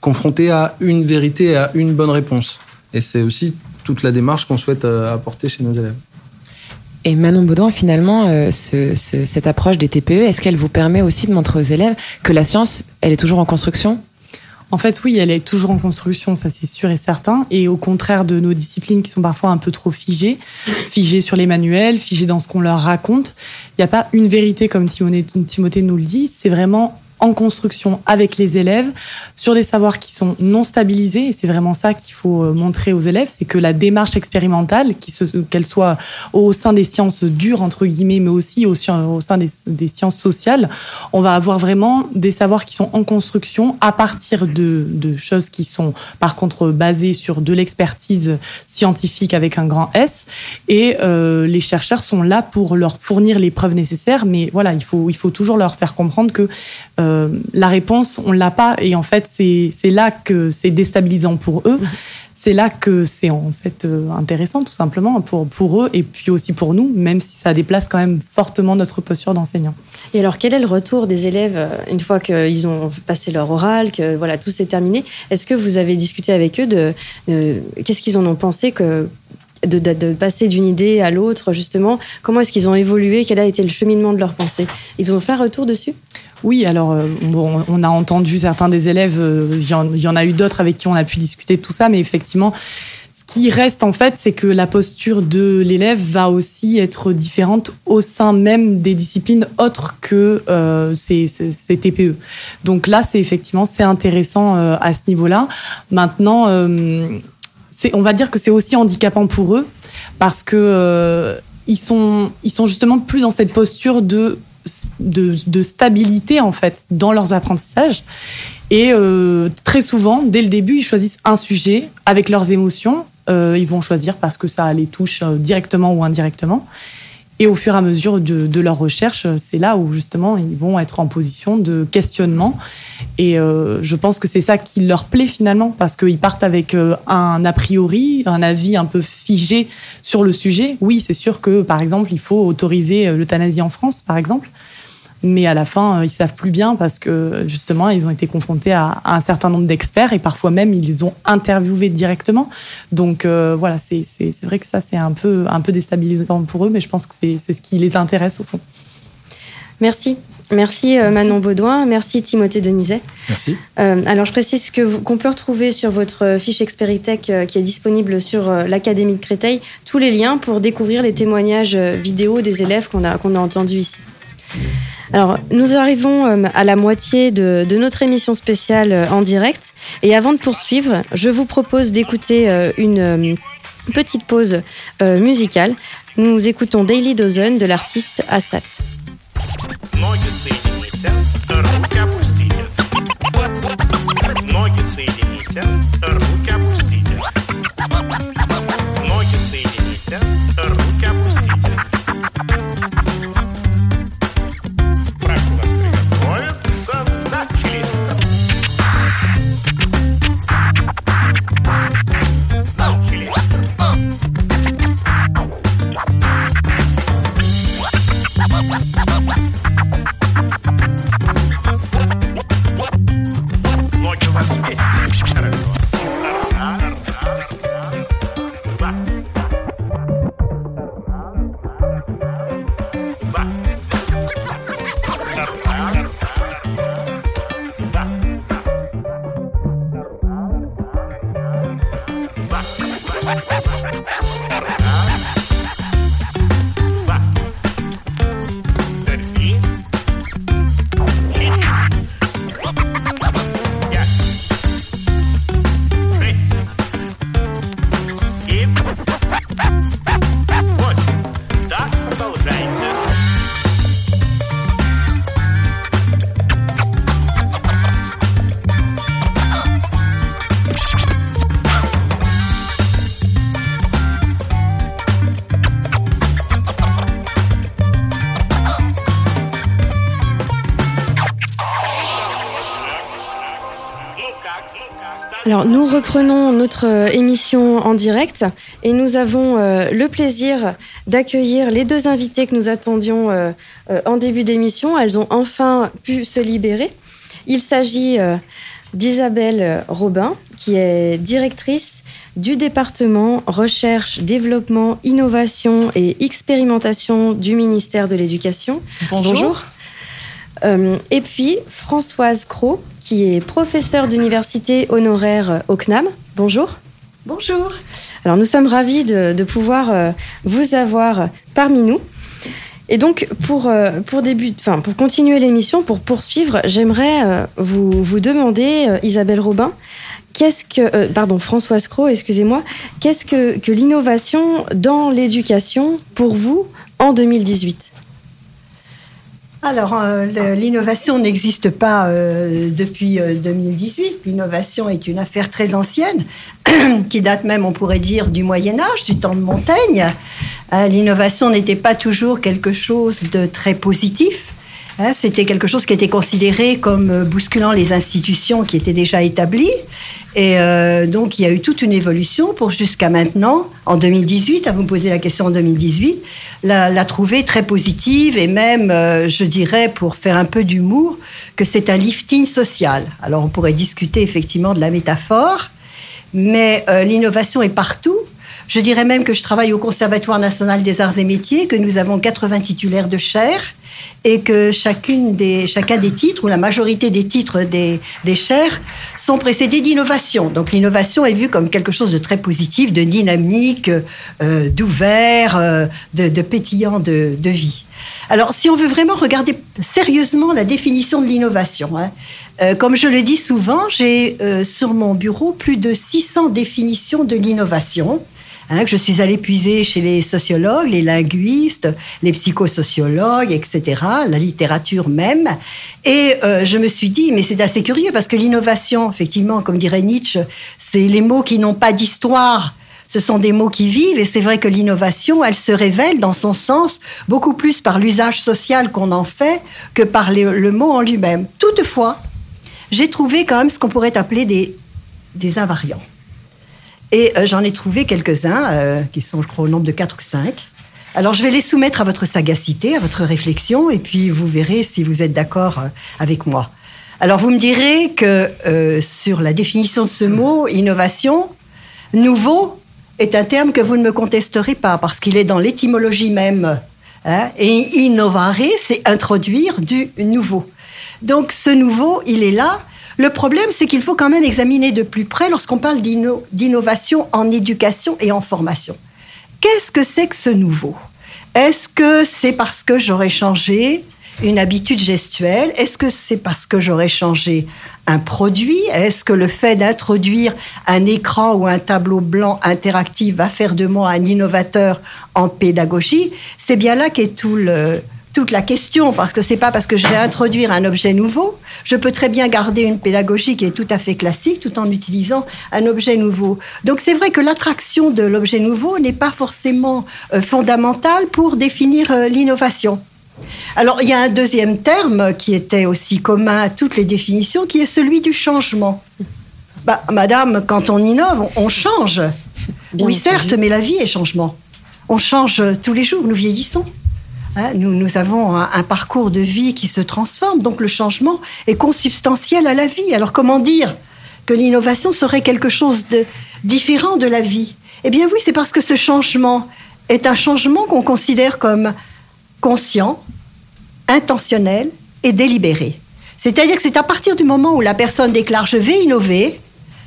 confronté à une vérité à une bonne réponse. Et c'est aussi toute la démarche qu'on souhaite euh, apporter chez nos élèves. Et Manon Baudouin, finalement, euh, ce, ce, cette approche des TPE, est-ce qu'elle vous permet aussi de montrer aux élèves que la science, elle est toujours en construction? En fait, oui, elle est toujours en construction, ça c'est sûr et certain. Et au contraire de nos disciplines qui sont parfois un peu trop figées, figées sur les manuels, figées dans ce qu'on leur raconte, il n'y a pas une vérité comme Timothée, Timothée nous le dit, c'est vraiment en construction avec les élèves sur des savoirs qui sont non stabilisés. C'est vraiment ça qu'il faut euh, montrer aux élèves, c'est que la démarche expérimentale, qu'elle soit au sein des sciences dures, entre guillemets, mais aussi au, sein des, sciences sociales, on va avoir vraiment des savoirs qui sont en construction à partir de, choses qui sont par contre basées sur de l'expertise scientifique avec un grand S. Et euh, les chercheurs sont là pour leur fournir les preuves nécessaires, mais voilà, il faut, toujours leur faire comprendre que euh, euh, la réponse, on l'a pas. Et en fait, c'est là que c'est déstabilisant pour eux. C'est là que c'est en fait euh, intéressant, tout simplement, pour, pour eux et puis aussi pour nous, même si ça déplace quand même fortement notre posture d'enseignant. Et alors, quel est le retour des élèves euh, une fois qu'ils ont passé leur oral, que voilà, tout s'est terminé? Est-ce que vous avez discuté avec eux de, de qu'est-ce qu'ils en ont pensé que de, de, de, passer d'une idée à l'autre, justement Comment est-ce qu'ils ont évolué? Quel a été le cheminement de leur pensée Ils vous ont fait un retour dessus? Oui, alors euh, bon, on a entendu certains des élèves, euh, il y, en, a eu d'autres avec qui on a pu discuter de tout ça, mais effectivement, ce qui reste en fait, c'est que la posture de l'élève va aussi être différente au sein même des disciplines autres que euh, ces, ces, ces, TPE. Donc là, c'est effectivement c'est intéressant euh, à ce niveau-là. Maintenant, euh, on va dire que c'est aussi handicapant pour eux parce que ils sont ils sont justement plus dans cette posture de de, stabilité en fait dans leurs apprentissages. Et euh, très souvent, dès le début, ils choisissent un sujet avec leurs émotions. Euh, ils vont choisir parce que ça les touche euh, directement ou indirectement. Et au fur et à mesure de, leur recherche, c'est là où justement ils vont être en position de questionnement. Et euh, je pense que c'est ça qui leur plaît finalement, parce qu'ils partent avec euh, un a priori, un avis un peu figé sur le sujet. Oui, c'est sûr que par exemple, il faut autoriser euh, l'euthanasie en France, par exemple mais à la fin, ils savent plus bien parce que justement, ils ont été confrontés à, à un certain nombre d'experts et parfois même ils les ont interviewés directement. Donc euh, voilà, c'est vrai que ça c'est un peu un peu déstabilisant pour eux, mais je pense que c'est ce qui les intéresse au fond. Merci. Merci, euh, Manon Baudouin. Merci Timothée Denizet. Merci. Euh, alors je précise que qu'on peut retrouver sur votre fiche Experitech euh, qui est disponible sur euh, l'Académie de Créteil tous les liens pour découvrir les témoignages vidéo des élèves qu'on a, qu'on a entendus ici. Alors, nous arrivons euh, à la moitié de, notre émission spéciale euh, en direct. Et avant de poursuivre, je vous propose d'écouter euh, une petite pause musicale. Nous écoutons Daily Dozen de l'artiste Astat. Alors nous reprenons notre euh, émission en direct et nous avons euh, le plaisir d'accueillir les deux invités que nous attendions euh, euh, en début d'émission. Elles ont enfin pu se libérer. Il s'agit d'Isabelle Robin qui est directrice du département recherche, développement, innovation et expérimentation du ministère de l'Éducation. Bonjour. Et puis Françoise Cros, qui est professeure d'université honoraire au CNAM. Bonjour. Bonjour. Alors nous sommes ravis de, de pouvoir euh, vous avoir parmi nous. Et donc pour, euh, pour, début, enfin, pour continuer l'émission, pour poursuivre, j'aimerais euh, vous, vous demander, euh, Isabelle Robin, qu'est-ce que, euh, pardon, Françoise Cros, excusez-moi, qu'est-ce que, que l'innovation dans l'éducation pour vous en 2018 Alors, euh, l'innovation n'existe pas euh, depuis euh, 2018. L'innovation est une affaire très ancienne, qui date même, on pourrait dire, du Moyen Âge, du temps de Montaigne. Euh, L'innovation n'était pas toujours quelque chose de très positif. Hein, C'était quelque chose qui était considéré comme euh, bousculant les institutions qui étaient déjà établies. Et euh, donc, il y a eu toute une évolution pour jusqu'à maintenant, en 2018, à vous me poser la question en 2018, la, la trouver très positive et même, euh, je dirais, pour faire un peu d'humour, que c'est un lifting social. Alors, on pourrait discuter effectivement de la métaphore, mais l'innovation est partout. Je dirais même que je travaille au Conservatoire national des arts et métiers, que nous avons 80 titulaires de chaires et que chacun des titres, ou la majorité des titres des, des chaires, sont précédés d'innovation. Donc l'innovation est vue comme quelque chose de très positif, de dynamique, euh, d'ouvert, euh, de, pétillant de, vie. Alors, si on veut vraiment regarder sérieusement la définition de l'innovation, hein, euh, comme je le dis souvent, j'ai sur mon bureau plus de 600 définitions de l'innovation. Hein, que je suis allée puiser chez les sociologues, les linguistes, les psychosociologues, etc., la littérature même. Et euh, je me suis dit, mais c'est assez curieux parce que l'innovation, effectivement, comme dirait Nietzsche, c'est les mots qui n'ont pas d'histoire. Ce sont des mots qui vivent et c'est vrai que l'innovation, elle se révèle dans son sens beaucoup plus par l'usage social qu'on en fait que par le, mot en lui-même. Toutefois, j'ai trouvé quand même ce qu'on pourrait appeler des invariants. Et euh, j'en ai trouvé quelques-uns, euh, qui sont, je crois, au nombre de 4 ou 5. Alors, je vais les soumettre à votre sagacité, à votre réflexion, et puis vous verrez si vous êtes d'accord euh, avec moi. Alors, vous me direz que euh, sur la définition de ce mot, innovation, nouveau est un terme que vous ne me contesterez pas, parce qu'il est dans l'étymologie même. hein. et innovare, c'est introduire du nouveau. Donc, ce nouveau, il est là. Le problème, c'est qu'il faut quand même examiner de plus près lorsqu'on parle d'inno- d'innovation en éducation et en formation. Qu'est-ce que c'est que ce nouveau? Est-ce que c'est parce que j'aurais changé une habitude gestuelle? Est-ce que c'est parce que j'aurais changé un produit? Est-ce que le fait d'introduire un écran ou un tableau blanc interactif va faire de moi un innovateur en pédagogie? C'est bien là qu'est tout le, toute la question, parce que c'est pas parce que je vais introduire un objet nouveau, je peux très bien garder une pédagogie qui est tout à fait classique tout en utilisant un objet nouveau. Donc c'est vrai que l'attraction de l'objet nouveau n'est pas forcément euh, fondamentale pour définir euh, l'innovation. Alors il y a un deuxième terme qui était aussi commun à toutes les définitions, qui est celui du changement. Bah, madame, quand on innove, on, on change. Bien oui, entendu. certes, mais la vie est changement. On change tous les jours, nous vieillissons. Hein, nous, nous avons un, un parcours de vie qui se transforme, donc le changement est consubstantiel à la vie. Alors comment dire que l'innovation serait quelque chose de différent de la vie? Eh bien oui, c'est parce que ce changement est un changement qu'on considère comme conscient, intentionnel et délibéré. C'est-à-dire que c'est à partir du moment où la personne déclare je vais innover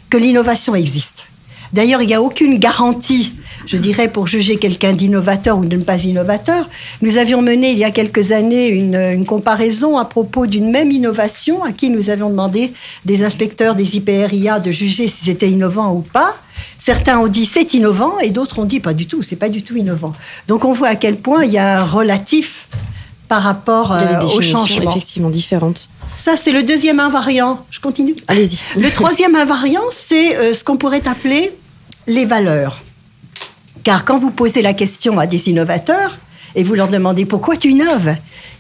que l'innovation existe. D'ailleurs, il n'y a aucune garantie, je dirais, pour juger quelqu'un d'innovateur ou de ne pas innovateur. Nous avions mené il y a quelques années une, une comparaison à propos d'une même innovation à qui nous avions demandé des inspecteurs des IPRIA de juger si c'était innovant ou pas. Certains ont dit c'est innovant et d'autres ont dit pas du tout, c'est pas du tout innovant. Donc on voit à quel point il y a un relatif par rapport euh, au changement. effectivement différentes. Ça, c'est le deuxième invariant. Je continue Allez-y. Le troisième invariant, c'est euh, ce qu'on pourrait appeler les valeurs. Car quand vous posez la question à des innovateurs, et vous leur demandez pourquoi tu innoves,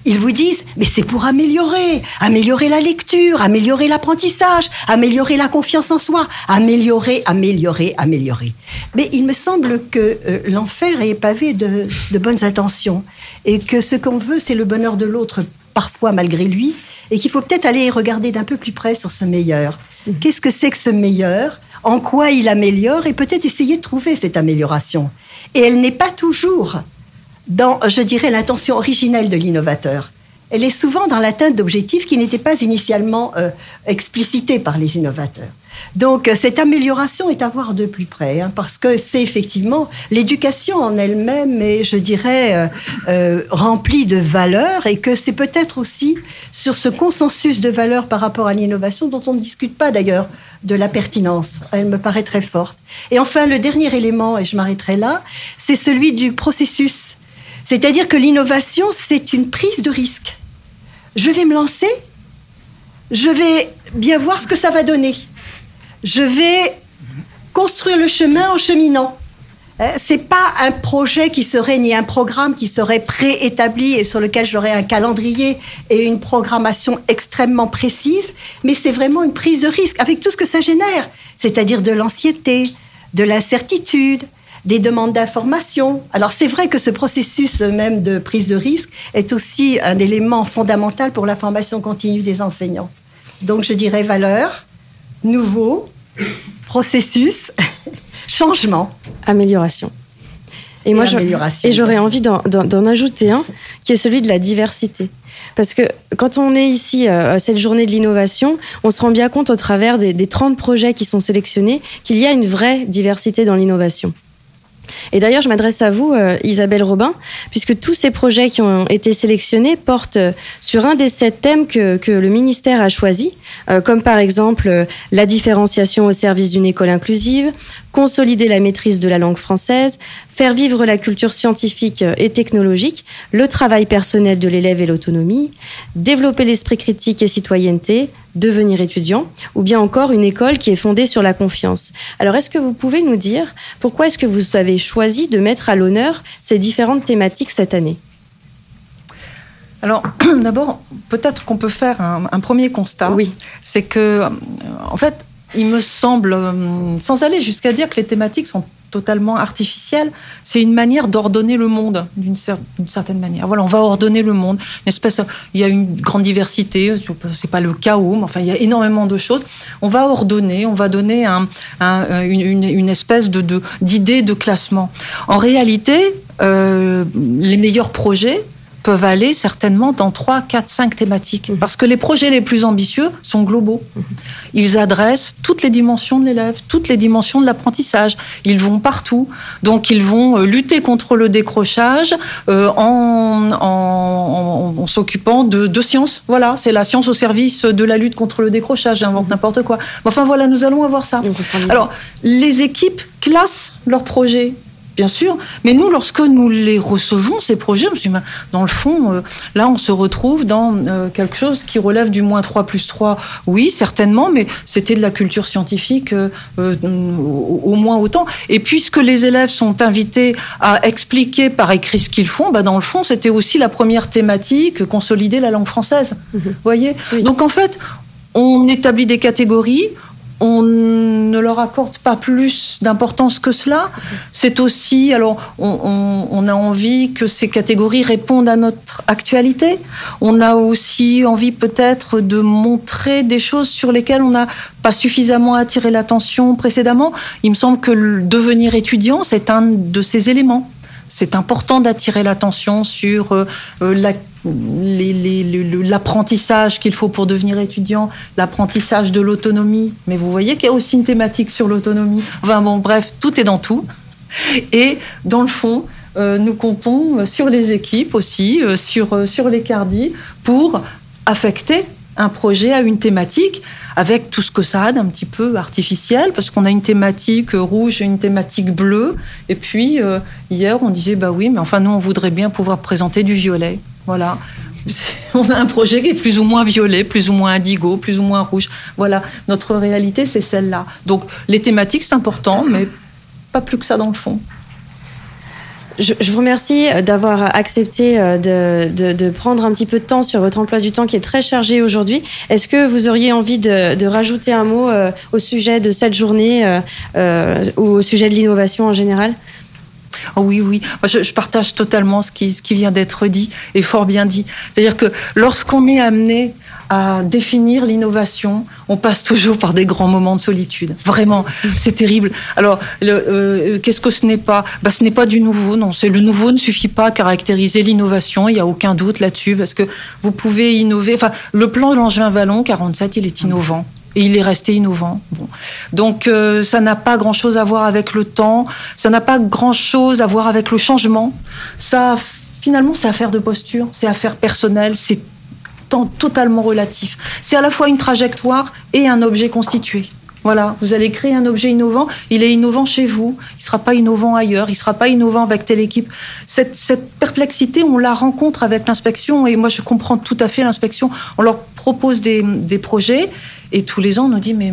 ils vous disent, mais c'est pour améliorer, améliorer la lecture, améliorer l'apprentissage, améliorer la confiance en soi, améliorer, améliorer, améliorer. Mais il me semble que euh, l'enfer est pavé de, de bonnes intentions et que ce qu'on veut, c'est le bonheur de l'autre, parfois malgré lui, et qu'il faut peut-être aller regarder d'un peu plus près sur ce meilleur. Qu'est-ce que c'est que ce meilleur? En quoi il améliore Et peut-être essayer de trouver cette amélioration. Et elle n'est pas toujours dans, je dirais, l'intention originelle de l'innovateur. Elle est souvent dans l'atteinte d'objectifs qui n'étaient pas initialement euh, explicités par les innovateurs. Donc euh, cette amélioration est à voir de plus près, hein, parce que c'est effectivement l'éducation en elle-même est, je dirais, euh, euh, remplie de valeurs, et que c'est peut-être aussi sur ce consensus de valeurs par rapport à l'innovation dont on ne discute pas d'ailleurs de la pertinence. Elle me paraît très forte. Et enfin, le dernier élément, et je m'arrêterai là, c'est celui du processus. C'est-à-dire que l'innovation, c'est une prise de risque. Je vais me lancer, je vais bien voir ce que ça va donner. Je vais construire le chemin en cheminant. Hein, C'est pas un projet qui serait ni un programme qui serait préétabli et sur lequel j'aurais un calendrier et une programmation extrêmement précise, mais c'est vraiment une prise de risque avec tout ce que ça génère, c'est-à-dire de l'anxiété, de l'incertitude, des demandes d'information. Alors c'est vrai que ce processus même de prise de risque est aussi un élément fondamental pour la formation continue des enseignants. Donc je dirais valeur, nouveau, processus, changement. Amélioration. Et, Et moi, et j'aurais envie d'en ajouter un, qui est celui de la diversité. Parce que quand on est ici euh, à cette journée de l'innovation, on se rend bien compte au travers des, des 30 projets qui sont sélectionnés qu'il y a une vraie diversité dans l'innovation. Et d'ailleurs, je m'adresse à vous, euh, Isabelle Robin, puisque tous ces projets qui ont été sélectionnés portent euh, sur un des sept thèmes que, le ministère a choisi, euh, comme par exemple la différenciation au service d'une école inclusive, consolider la maîtrise de la langue française, faire vivre la culture scientifique et technologique, le travail personnel de l'élève et l'autonomie, développer l'esprit critique et citoyenneté, devenir étudiant, ou bien encore une école qui est fondée sur la confiance. Alors, est-ce que vous pouvez nous dire pourquoi est-ce que vous avez choisi de mettre à l'honneur ces différentes thématiques cette année? Alors, d'abord, peut-être qu'on peut faire un, un premier constat. Oui. C'est que, en fait, il me semble, euh, sans aller jusqu'à dire que les thématiques sont totalement artificielles, c'est une manière d'ordonner le monde d'une cer- d'une certaine manière. Voilà, on va ordonner le monde. Une espèce, il y a une grande diversité. C'est pas le chaos, mais enfin, il y a énormément de choses. On va ordonner, on va donner un- un- une, espèce d'idée de, classement. En réalité, euh, les meilleurs projets peuvent aller certainement dans 3, 4, 5 thématiques. Parce que les projets les plus ambitieux sont globaux. Ils adressent toutes les dimensions de l'élève, toutes les dimensions de l'apprentissage. Ils vont partout. Donc ils vont euh, lutter contre le décrochage euh, en, en- en- en s'occupant de, de sciences. Voilà, c'est la science au service de la lutte contre le décrochage. J'invente n'importe quoi. Mais Enfin voilà, nous allons avoir ça. Alors, les équipes classent leurs projets. Bien sûr, mais nous, lorsque nous les recevons, ces projets, je me suis dit, dans le fond, euh, là, on se retrouve dans euh, quelque chose qui relève du moins 3 plus 3. Oui, certainement, mais c'était de la culture scientifique euh, au, au moins autant. Et puisque les élèves sont invités à expliquer par écrit ce qu'ils font, ben, dans le fond, c'était aussi la première thématique, consolider la langue française. Vous voyez? Donc, en fait, on établit des catégories, on ne leur accorde pas plus d'importance que cela. C'est aussi, alors, on, a envie que ces catégories répondent à notre actualité. On a aussi envie peut-être de montrer des choses sur lesquelles on n'a pas suffisamment attiré l'attention précédemment. Il me semble que devenir étudiant, c'est un de ces éléments. C'est important d'attirer l'attention sur euh, euh, l'apprentissage qu'il faut pour devenir étudiant, l'apprentissage de l'autonomie. Mais vous voyez qu'il y a aussi une thématique sur l'autonomie. Enfin bon, bref, tout est dans tout. Et dans le fond, euh, nous comptons sur les équipes aussi, sur, sur les cardis, pour affecter un projet à une thématique avec tout ce que ça a d'un petit peu artificiel, parce qu'on a une thématique rouge et une thématique bleue. Et puis, euh, hier, on disait, bah oui, mais enfin, nous, on voudrait bien pouvoir présenter du violet. Voilà. On a un projet qui est plus ou moins violet, plus ou moins indigo, plus ou moins rouge. Voilà, notre réalité, c'est celle-là. Donc, les thématiques, c'est important, mais pas plus que ça dans le fond. Je, vous remercie d'avoir accepté euh, de, prendre un petit peu de temps sur votre emploi du temps qui est très chargé aujourd'hui. Est-ce que vous auriez envie de, rajouter un mot euh, au sujet de cette journée euh, euh, ou au sujet de l'innovation en général? Oh oui, oui, je, je partage totalement ce qui, ce qui vient d'être dit et fort bien dit. C'est-à-dire que lorsqu'on est amené à définir l'innovation, on passe toujours par des grands moments de solitude. Vraiment, c'est terrible. Alors, euh, qu'est-ce que ce n'est pas? Bah, Ce n'est pas du nouveau, non. Le nouveau ne suffit pas à caractériser l'innovation. Il n'y a aucun doute là-dessus parce que vous pouvez innover. Enfin, le plan Langevin-Vallon 47, il est innovant. Et il est resté innovant. Bon. Donc euh, ça n'a pas grand-chose à voir avec le temps, ça n'a pas grand-chose à voir avec le changement. Ça, finalement, c'est affaire de posture, c'est affaire personnelle, c'est totalement relatif. C'est à la fois une trajectoire et un objet constitué. Voilà, vous allez créer un objet innovant, il est innovant chez vous, il ne sera pas innovant ailleurs, il ne sera pas innovant avec telle équipe. Cette, cette perplexité, on la rencontre avec l'inspection et moi je comprends tout à fait l'inspection. On leur propose des, des projets et tous les ans on nous dit mais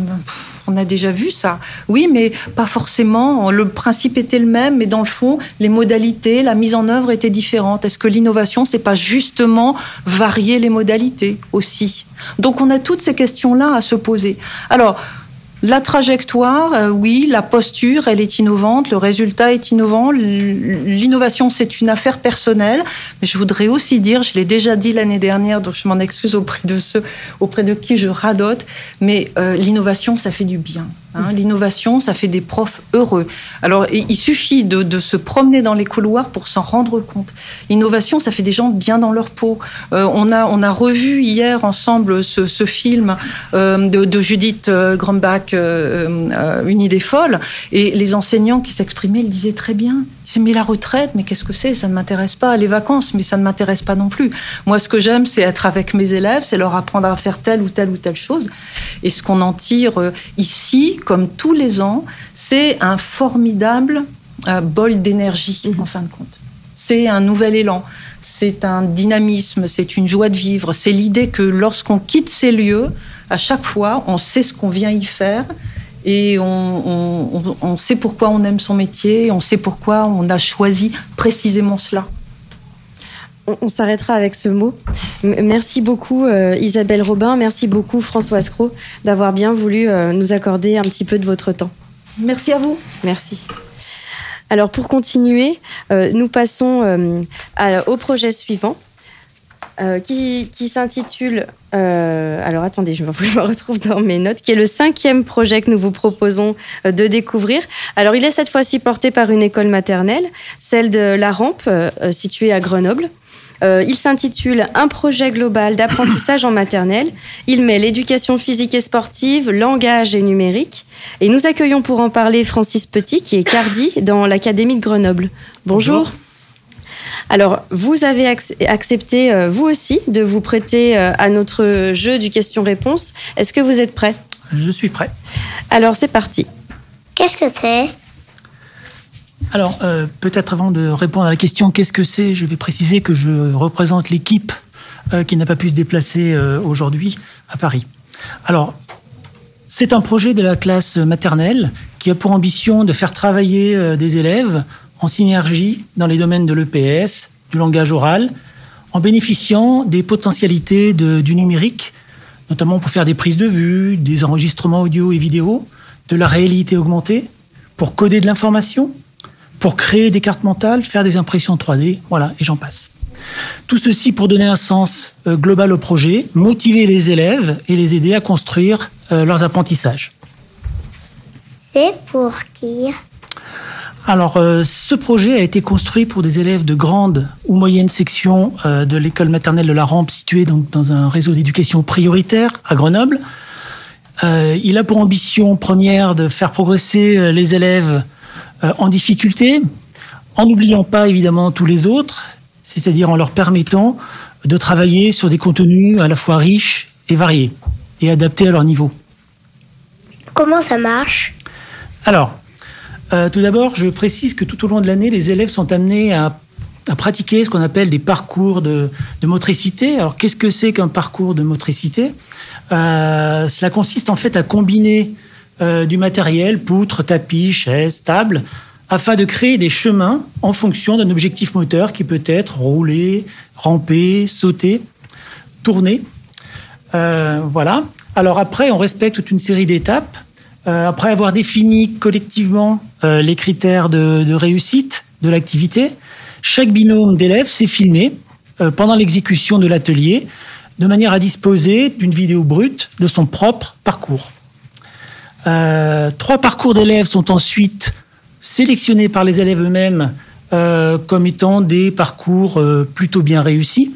on a déjà vu ça. Oui, mais pas forcément. Le principe était le même, mais dans le fond, les modalités, la mise en œuvre étaient différentes. Est-ce que l'innovation, c'est pas justement varier les modalités aussi? Donc on a toutes ces questions-là à se poser. Alors, la trajectoire, euh, oui, la posture, elle est innovante, le résultat est innovant. L'innovation, c'est une affaire personnelle, mais je voudrais aussi dire, je l'ai déjà dit l'année dernière, donc je m'en excuse auprès de ceux auprès de qui je radote, mais euh, l'innovation, ça fait du bien. Hein. L'innovation, ça fait des profs heureux. Alors, il suffit de, se promener dans les couloirs pour s'en rendre compte. L'innovation, ça fait des gens bien dans leur peau. Euh, on, a, on a revu hier ensemble ce, film euh, de, Judith euh, Grumbach, Une idée folle, et les enseignants qui s'exprimaient, ils disaient très bien. Ils mais la retraite, mais qu'est-ce que c'est? Ça ne m'intéresse pas. Les vacances, mais ça ne m'intéresse pas non plus. Moi, ce que j'aime, c'est être avec mes élèves, c'est leur apprendre à faire telle ou telle ou telle chose. Et ce qu'on en tire ici, comme tous les ans, c'est un formidable euh, bol d'énergie, en fin de compte. C'est un nouvel élan, c'est un dynamisme, c'est une joie de vivre, c'est l'idée que lorsqu'on quitte ces lieux, à chaque fois, on sait ce qu'on vient y faire et on, on, on, sait pourquoi on aime son métier, on sait pourquoi on a choisi précisément cela. On, on s'arrêtera avec ce mot. Merci beaucoup euh, Isabelle Robin, merci beaucoup Françoise Cros d'avoir bien voulu euh, nous accorder un petit peu de votre temps. Merci à vous. Merci. Alors pour continuer, euh, nous passons à, au projet suivant. Euh, qui, s'intitule. Euh, alors attendez, je me, retrouve dans mes notes, qui est le cinquième projet que nous vous proposons euh, de découvrir. Alors il est cette fois-ci porté par une école maternelle, celle de La Rampe, située à Grenoble. Il s'intitule Un projet global d'apprentissage en maternelle. Il met l'éducation physique et sportive, langage et numérique. Et nous accueillons pour en parler Francis Petit, qui est cardi dans l'Académie de Grenoble. Bonjour. Alors, vous avez accepté, euh, vous aussi, de vous prêter euh, à notre jeu du question-réponse. Est-ce que vous êtes prêt Je suis prêt. Alors, c'est parti. Qu'est-ce que c'est? Alors, euh, peut-être avant de répondre à la question qu'est-ce que c'est, je vais préciser que je représente l'équipe euh, qui n'a pas pu se déplacer euh, aujourd'hui à Paris. Alors, c'est un projet de la classe maternelle qui a pour ambition de faire travailler euh, des élèves en synergie dans les domaines de l'EPS, du langage oral, en bénéficiant des potentialités du numérique, notamment pour faire des prises de vue, des enregistrements audio et vidéo, de la réalité augmentée, pour coder de l'information, pour créer des cartes mentales, faire des impressions 3D, voilà, et j'en passe. Tout ceci pour donner un sens euh, global au projet, motiver les élèves et les aider à construire euh, leurs apprentissages. C'est pour qui? Alors, euh, ce projet a été construit pour des élèves de grande ou moyenne section euh, de l'école maternelle de la Rampe, située donc dans un réseau d'éducation prioritaire à Grenoble. Euh, il a pour ambition première de faire progresser les élèves en difficulté, en n'oubliant pas évidemment tous les autres, c'est-à-dire en leur permettant de travailler sur des contenus à la fois riches et variés et adaptés à leur niveau. Comment ça marche? Alors, euh, tout d'abord, je précise que tout au long de l'année, les élèves sont amenés à, pratiquer ce qu'on appelle des parcours de, motricité. Alors, qu'est-ce que c'est qu'un parcours de motricité? Euh, Cela consiste en fait à combiner euh, du matériel, poutres, tapis, chaises, tables, afin de créer des chemins en fonction d'un objectif moteur qui peut être rouler, ramper, sauter, tourner. Voilà. Alors après, on respecte toute une série d'étapes. Euh, après avoir défini collectivement euh, les critères de, réussite de l'activité, chaque binôme d'élèves s'est filmé pendant l'exécution de l'atelier de manière à disposer d'une vidéo brute de son propre parcours. trois parcours d'élèves sont ensuite sélectionnés par les élèves eux-mêmes comme étant des parcours plutôt bien réussis.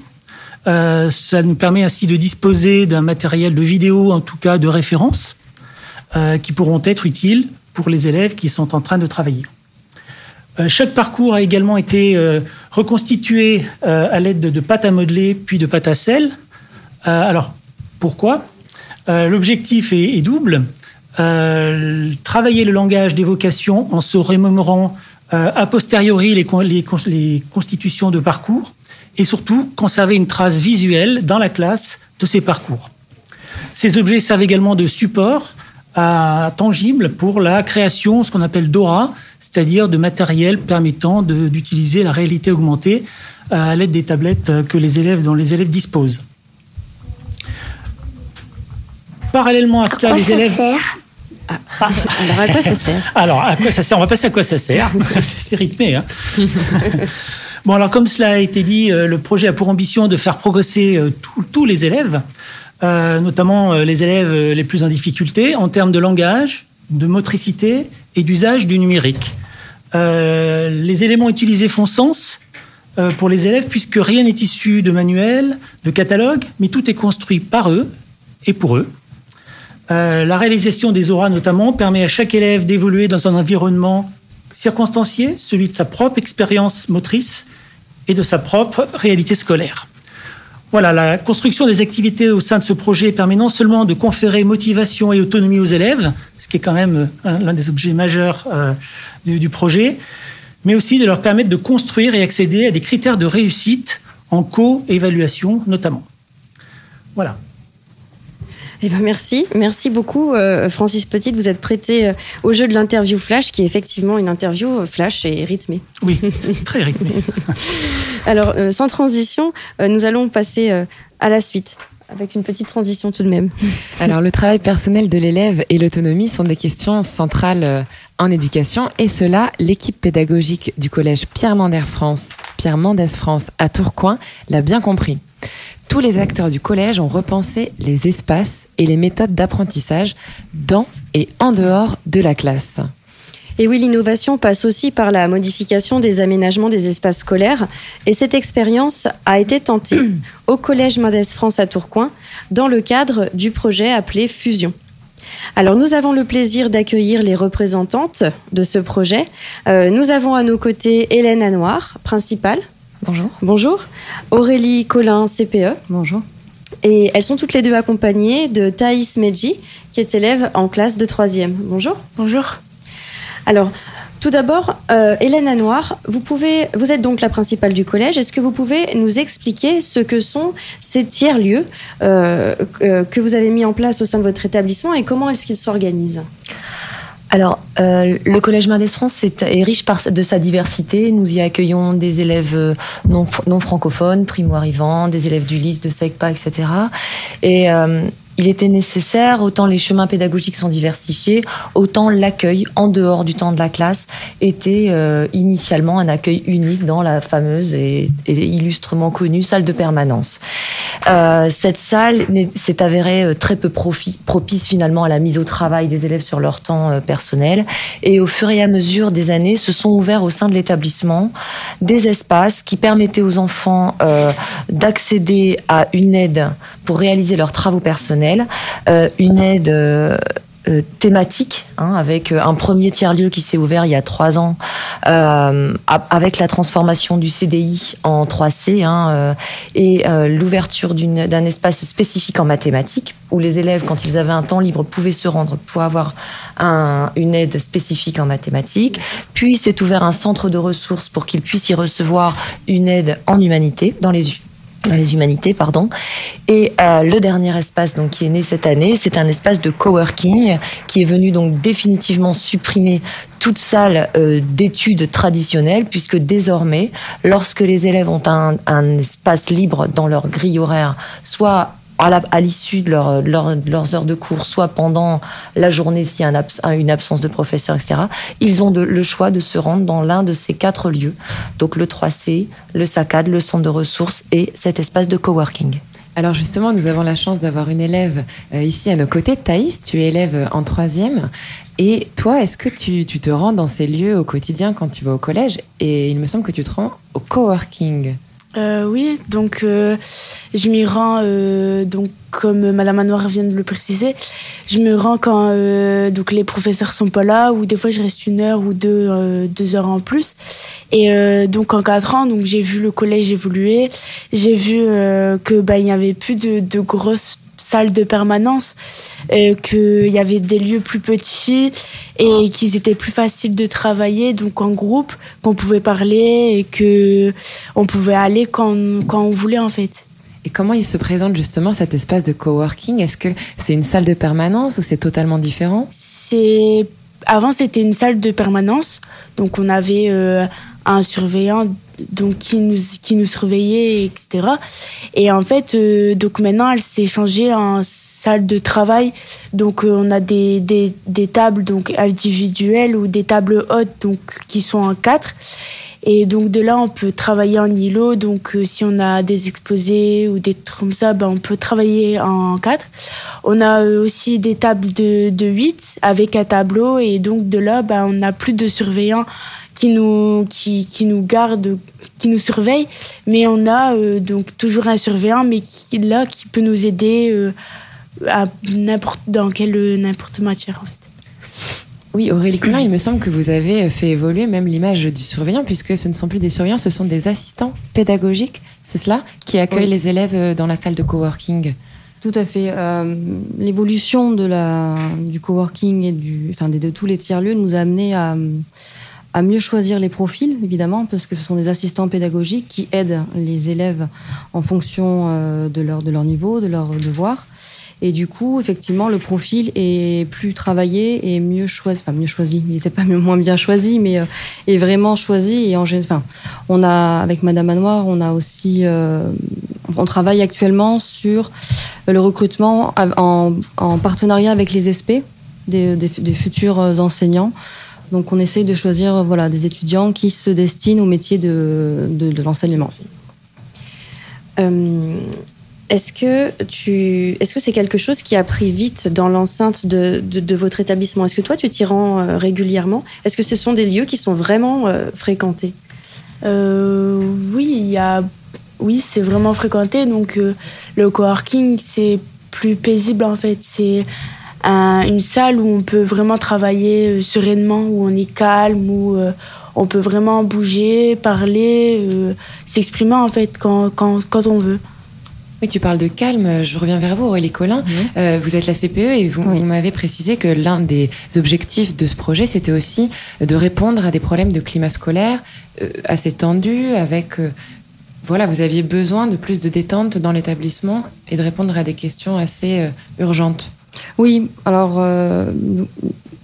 Euh, ça nous permet ainsi de disposer d'un matériel de vidéo, en tout cas de référence, euh, qui pourront être utiles pour les élèves qui sont en train de travailler. Euh, chaque parcours a également été reconstitué à l'aide de, pâtes à modeler puis de pâtes à sel. alors, pourquoi? L'objectif est, double. travailler le langage d'évocation en se remémorant a posteriori les, les constitutions de parcours et surtout conserver une trace visuelle dans la classe de ces parcours. Ces objets servent également de support à, tangible pour la création, ce qu'on appelle DORA, c'est-à-dire de matériel permettant d'utiliser la réalité augmentée euh, à l'aide des tablettes que les élèves, dont les élèves disposent. Parallèlement à cela, les élèves. Sert ah, alors à quoi ça sert Alors à quoi ça sert? On va passer à quoi ça sert. C'est rythmé. Hein Bon, alors comme cela a été dit, euh, le projet a pour ambition de faire progresser euh, tous les élèves, notamment les élèves les plus en difficulté, en termes de langage, de motricité et d'usage du numérique. les éléments utilisés font sens pour les élèves puisque rien n'est issu de manuel, de catalogue, mais tout est construit par eux et pour eux. la réalisation des auras notamment permet à chaque élève d'évoluer dans un environnement circonstancié, celui de sa propre expérience motrice et de sa propre réalité scolaire. Voilà, la construction des activités au sein de ce projet permet non seulement de conférer motivation et autonomie aux élèves, ce qui est quand même euh, l'un des objets majeurs euh, du, du, projet, mais aussi de leur permettre de construire et accéder à des critères de réussite en co-évaluation notamment. Voilà. Eh ben merci, merci beaucoup euh, Francis Petit. Vous êtes prêté euh, au jeu de l'interview flash, qui est effectivement une interview euh, flash et rythmée. Oui, très rythmée. Alors, sans transition, nous allons passer à la suite avec une petite transition tout de même. Alors, le travail personnel de l'élève et l'autonomie sont des questions centrales en éducation, et cela, l'équipe pédagogique du collège Pierre Mendès France, Pierre Mendès France à Tourcoing l'a bien compris. Tous les acteurs du collège ont repensé les espaces et les méthodes d'apprentissage dans et en dehors de la classe. Et oui, l'innovation passe aussi par la modification des aménagements des espaces scolaires. Et cette expérience a été tentée au Collège Mendès France à Tourcoing dans le cadre du projet appelé Fusion. Alors nous avons le plaisir d'accueillir les représentantes de ce projet. Euh, nous avons à nos côtés Hélène Anoir, principale. Bonjour. Bonjour. Aurélie Collin, CPE. Bonjour. Et elles sont toutes les deux accompagnées de Thaïs Medji, qui est élève en classe de troisième. Bonjour. Bonjour. Alors, tout d'abord, euh, Hélène Anoir, vous, pouvez, vous êtes donc la principale du collège. Est-ce que vous pouvez nous expliquer ce que sont ces tiers-lieux euh, euh, que vous avez mis en place au sein de votre établissement et comment est-ce qu'ils s'organisent? Alors, euh, le Collège Mendès France est, est, riche par, de sa diversité. Nous y accueillons des élèves euh, non, non francophones, primo-arrivants, des élèves du LIS, de SECPA, etc. Et il était nécessaire, autant les chemins pédagogiques sont diversifiés, autant l'accueil en dehors du temps de la classe était euh, initialement un accueil unique dans la fameuse et, illustrement connue salle de permanence. Euh, cette salle s'est avérée euh, très peu propice finalement à la mise au travail des élèves sur leur temps personnel et au fur et à mesure des années se sont ouverts au sein de l'établissement des espaces qui permettaient aux enfants d'accéder à une aide pour réaliser leurs travaux personnels, euh, une aide euh, euh, thématique, hein, avec un premier tiers-lieu qui s'est ouvert il y a trois ans, avec la transformation du CDI en 3C hein, et l'ouverture d'un espace spécifique en mathématiques, où les élèves, quand ils avaient un temps libre, pouvaient se rendre pour avoir un, une aide spécifique en mathématiques. Puis s'est ouvert un centre de ressources pour qu'ils puissent y recevoir une aide en humanité dans les les humanités, pardon. Et euh, le dernier espace donc qui est né cette année, c'est un espace de coworking qui est venu donc définitivement supprimer toute salle euh, d'études traditionnelles, puisque désormais, lorsque les élèves ont un, un espace libre dans leur grille horaire, soit à l'issue de, leur, leurs heures de cours, soit pendant la journée s'il y a un une absence de professeur, etc., ils ont le choix de se rendre dans l'un de ces quatre lieux, donc le 3C, le SACAD, le centre de ressources et cet espace de coworking. Alors justement, nous avons la chance d'avoir une élève euh, ici à nos côtés. Thaïs, tu es élève en troisième. Et toi, est-ce que tu, te rends dans ces lieux au quotidien quand tu vas au collège? Et il me semble que tu te rends au coworking. Euh, oui, donc euh, je m'y rends, euh, donc comme Madame Manoir vient de le préciser, je me rends quand donc les professeurs sont pas là, ou des fois je reste une heure ou deux, deux heures en plus. Et donc en quatre ans, donc j'ai vu le collège évoluer, j'ai vu que bah, n'y avait plus de, de grosses salle de permanence, euh, qu'il y avait des lieux plus petits et qu'ils étaient plus faciles de travailler, donc en groupe, qu'on pouvait parler et que on pouvait aller quand, quand on voulait en fait. Et comment il se présente justement cet espace de coworking? Est-ce que c'est une salle de permanence ou c'est totalement différent? C'est avant c'était une salle de permanence, donc on avait euh, un surveillant donc qui nous qui nous surveillait etc et en fait euh, donc maintenant elle s'est changée en salle de travail. Donc euh, on a des, des, des, tables donc individuelles ou des tables hautes donc qui sont en quatre. Et donc de là on peut travailler en îlot. Donc euh, si on a des exposés ou des trucs comme ça ben, on peut travailler en quatre. On a aussi des tables de, de 8 avec un tableau. Et donc de là ben, on n'a plus de surveillants qui nous, qui, qui nous garde, qui nous surveille, mais on a euh, donc toujours un surveillant, mais qui là qui peut nous aider euh, à n'importe dans quelle n'importe matière en fait. Oui, Aurélie Collin, il me semble que vous avez fait évoluer même l'image du surveillant, puisque ce ne sont plus des surveillants, ce sont des assistants pédagogiques, c'est cela, qui accueillent les élèves euh, dans la salle de coworking. Tout à fait. L'évolution de la, du coworking et du, enfin, de, de tous les tiers-lieux nous a amené à, à mieux choisir les profils, évidemment, parce que ce sont des assistants pédagogiques qui aident les élèves en fonction euh, de leur, de leur niveau, de leur devoir. Et du coup, effectivement, le profil est plus travaillé et mieux choisi. Enfin, mieux choisi. Il n'était pas moins bien choisi, mais euh, est vraiment choisi. Et en enfin, on a, avec Madame Manoir, on a aussi, euh, on travaille actuellement sur le recrutement en, en partenariat avec les SP, des futurs enseignants, donc on essaye de choisir voilà, des étudiants qui se destinent au métier de, de, l'enseignement. Euh, est-ce que tu, est-ce que c'est quelque chose qui a pris vite dans l'enceinte de, de, votre établissement? Est-ce que toi tu t'y rends euh, régulièrement? Est-ce que ce sont des lieux qui sont vraiment euh, fréquentés? Oui, il y a, oui, c'est vraiment fréquenté. Donc le coworking c'est plus paisible en fait. C'est une salle où on peut vraiment travailler euh, sereinement, où on est calme, où euh, on peut vraiment bouger, parler, euh, s'exprimer en fait quand, quand, quand, on veut. Oui, tu parles de calme. Je reviens vers vous, Aurélie Collin. vous êtes la CPE et vous, vous m'avez précisé que l'un des objectifs de ce projet, c'était aussi de répondre à des problèmes de climat scolaire assez tendus, avec voilà, vous aviez besoin de plus de détente dans l'établissement et de répondre à des questions assez urgentes. Oui, alors euh,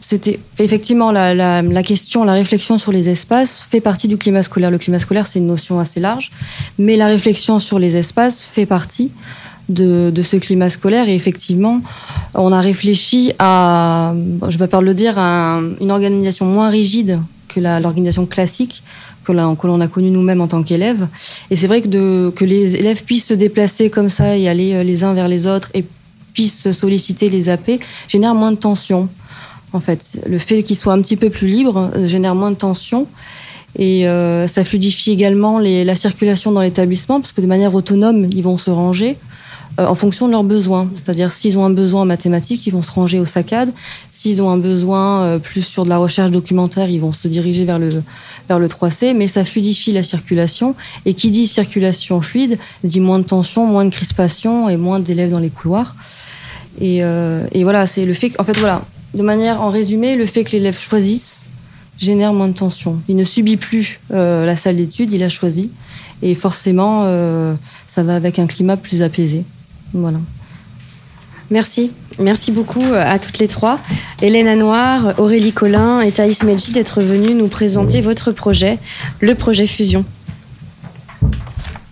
c'était effectivement la, question, la réflexion sur les espaces fait partie du climat scolaire. Le climat scolaire, c'est une notion assez large, mais la réflexion sur les espaces fait partie de, ce climat scolaire. Et effectivement, on a réfléchi à, je vais pas le dire, à une organisation moins rigide que l'organisation classique que l'on a connue nous-mêmes en tant qu'élèves. Et c'est vrai que, que les élèves puissent se déplacer comme ça et aller euh, les uns vers les autres et puissent solliciter les AP génère moins de tension. En fait, le fait qu'ils soient un petit peu plus libres euh, génère moins de tension. Et euh, ça fluidifie également la circulation dans l'établissement, parce que de manière autonome, ils vont se ranger euh, en fonction de leurs besoins. C'est-à-dire, s'ils ont un besoin en mathématiques, ils vont se ranger au SACAD. S'ils ont un besoin plus sur de la recherche documentaire, ils vont se diriger vers le, vers le 3C. Mais ça fluidifie la circulation. Et qui dit circulation fluide, dit moins de tension, moins de crispation et moins d'élèves dans les couloirs. Euh, et, voilà, c'est le fait en fait, voilà, de manière en résumé, le fait que l'élève choisisse génère moins de tension. Il ne subit plus euh, la salle d'études, il a choisi. Et forcément, euh, ça va avec un climat plus apaisé. Voilà. Merci Merci beaucoup à toutes les trois. Hélène Anoir, Aurélie Collin et Thaïs Medji d'être venues nous présenter votre projet, le projet Fusion.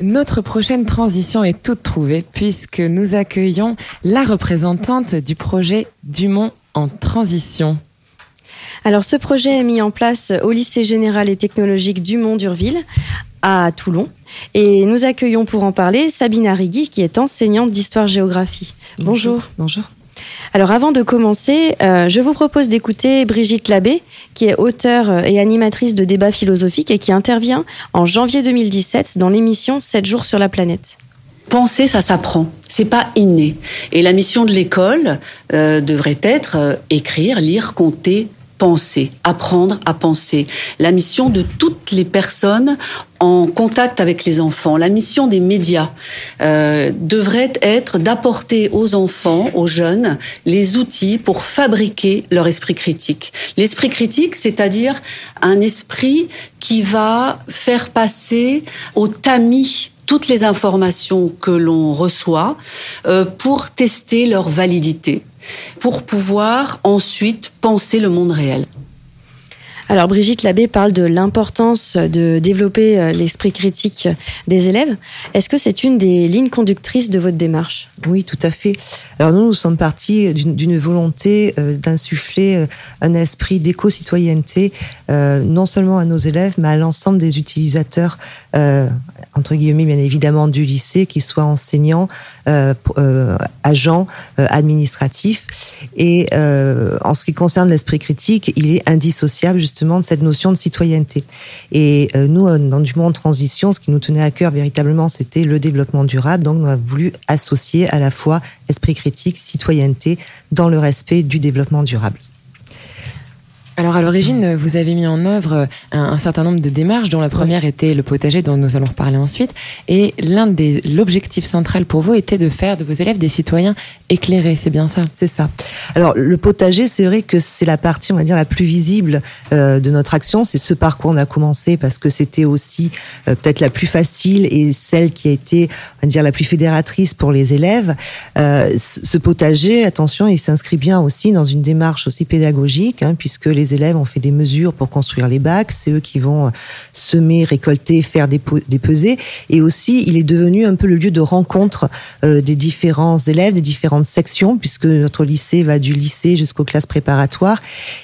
Notre prochaine transition est toute trouvée puisque nous accueillons la représentante du projet Dumont en transition. Alors ce projet est mis en place au lycée général et technologique Dumont-Durville à Toulon et nous accueillons pour en parler Sabine Arrigui qui est enseignante d'histoire-géographie. Bonjour. Bonjour. Alors avant de commencer, euh, je vous propose d'écouter Brigitte Labbé, qui est auteure et animatrice de débats philosophiques et qui intervient en janvier 2017 dans l'émission 7 jours sur la planète. Penser, ça s'apprend. C'est pas inné. Et la mission de l'école euh, devrait être euh, écrire, lire, compter, penser, apprendre à penser. La mission de toutes les personnes en contact avec les enfants, la mission des médias euh, devrait être d'apporter aux enfants, aux jeunes, les outils pour fabriquer leur esprit critique. L'esprit critique, c'est-à-dire un esprit qui va faire passer au tamis toutes les informations que l'on reçoit euh, pour tester leur validité pour pouvoir ensuite penser le monde réel. Alors Brigitte Labbé parle de l'importance de développer euh, l'esprit critique des élèves. Est-ce que c'est une des lignes conductrices de votre démarche? Oui, tout à fait. Alors nous, nous sommes partis d'une volonté euh, d'insuffler euh, un esprit d'éco-citoyenneté, non seulement à nos élèves, mais à l'ensemble des utilisateurs, entre guillemets bien évidemment, du lycée, qu'ils soient enseignants, agents, administratifs. Et en ce qui concerne l'esprit critique, il est indissociable justement de cette notion de citoyenneté. Et euh, nous, euh, dans du monde en transition, ce qui nous tenait à cœur véritablement, c'était le développement durable. Donc, on a voulu associer à la fois esprit critique, citoyenneté, dans le respect du développement durable. Alors à l'origine, vous avez mis en œuvre un, certain nombre de démarches, dont la première était le potager, dont nous allons reparler ensuite. Et l'un des l'objectif central pour vous était de faire de vos élèves des citoyens éclairés. C'est bien ça? C'est ça. Alors le potager, c'est vrai que c'est la partie, on va dire, la plus visible euh, de notre action. C'est ce par quoi on a commencé parce que c'était aussi euh, peut-être la plus facile et celle qui a été, on va dire, la plus fédératrice pour les élèves. Euh, ce potager, attention, il s'inscrit bien aussi dans une démarche aussi pédagogique, hein, puisque les élèves ont fait des mesures pour construire les bacs. C'est eux qui vont euh, semer, récolter, faire des, des pesées. Et aussi, il est devenu un peu le lieu de rencontre euh, des différents élèves, des différentes sections, puisque notre lycée va du lycée jusqu'aux classes préparatoires.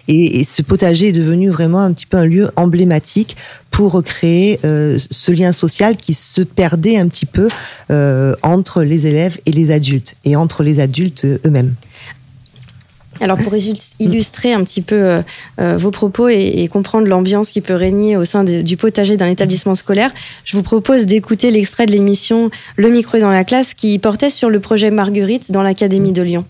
Et, ce potager est devenu vraiment un petit peu un lieu emblématique pour recréer euh, ce lien social qui se perdait un petit peu entre les élèves et les adultes, et entre les adultes eux-mêmes. Alors pour illustrer un petit peu euh, euh, vos propos et, comprendre l'ambiance qui peut régner au sein du potager d'un établissement scolaire, je vous propose d'écouter l'extrait de l'émission Le micro est dans la classe qui portait sur le projet Marguerite dans l'Académie de Lyon.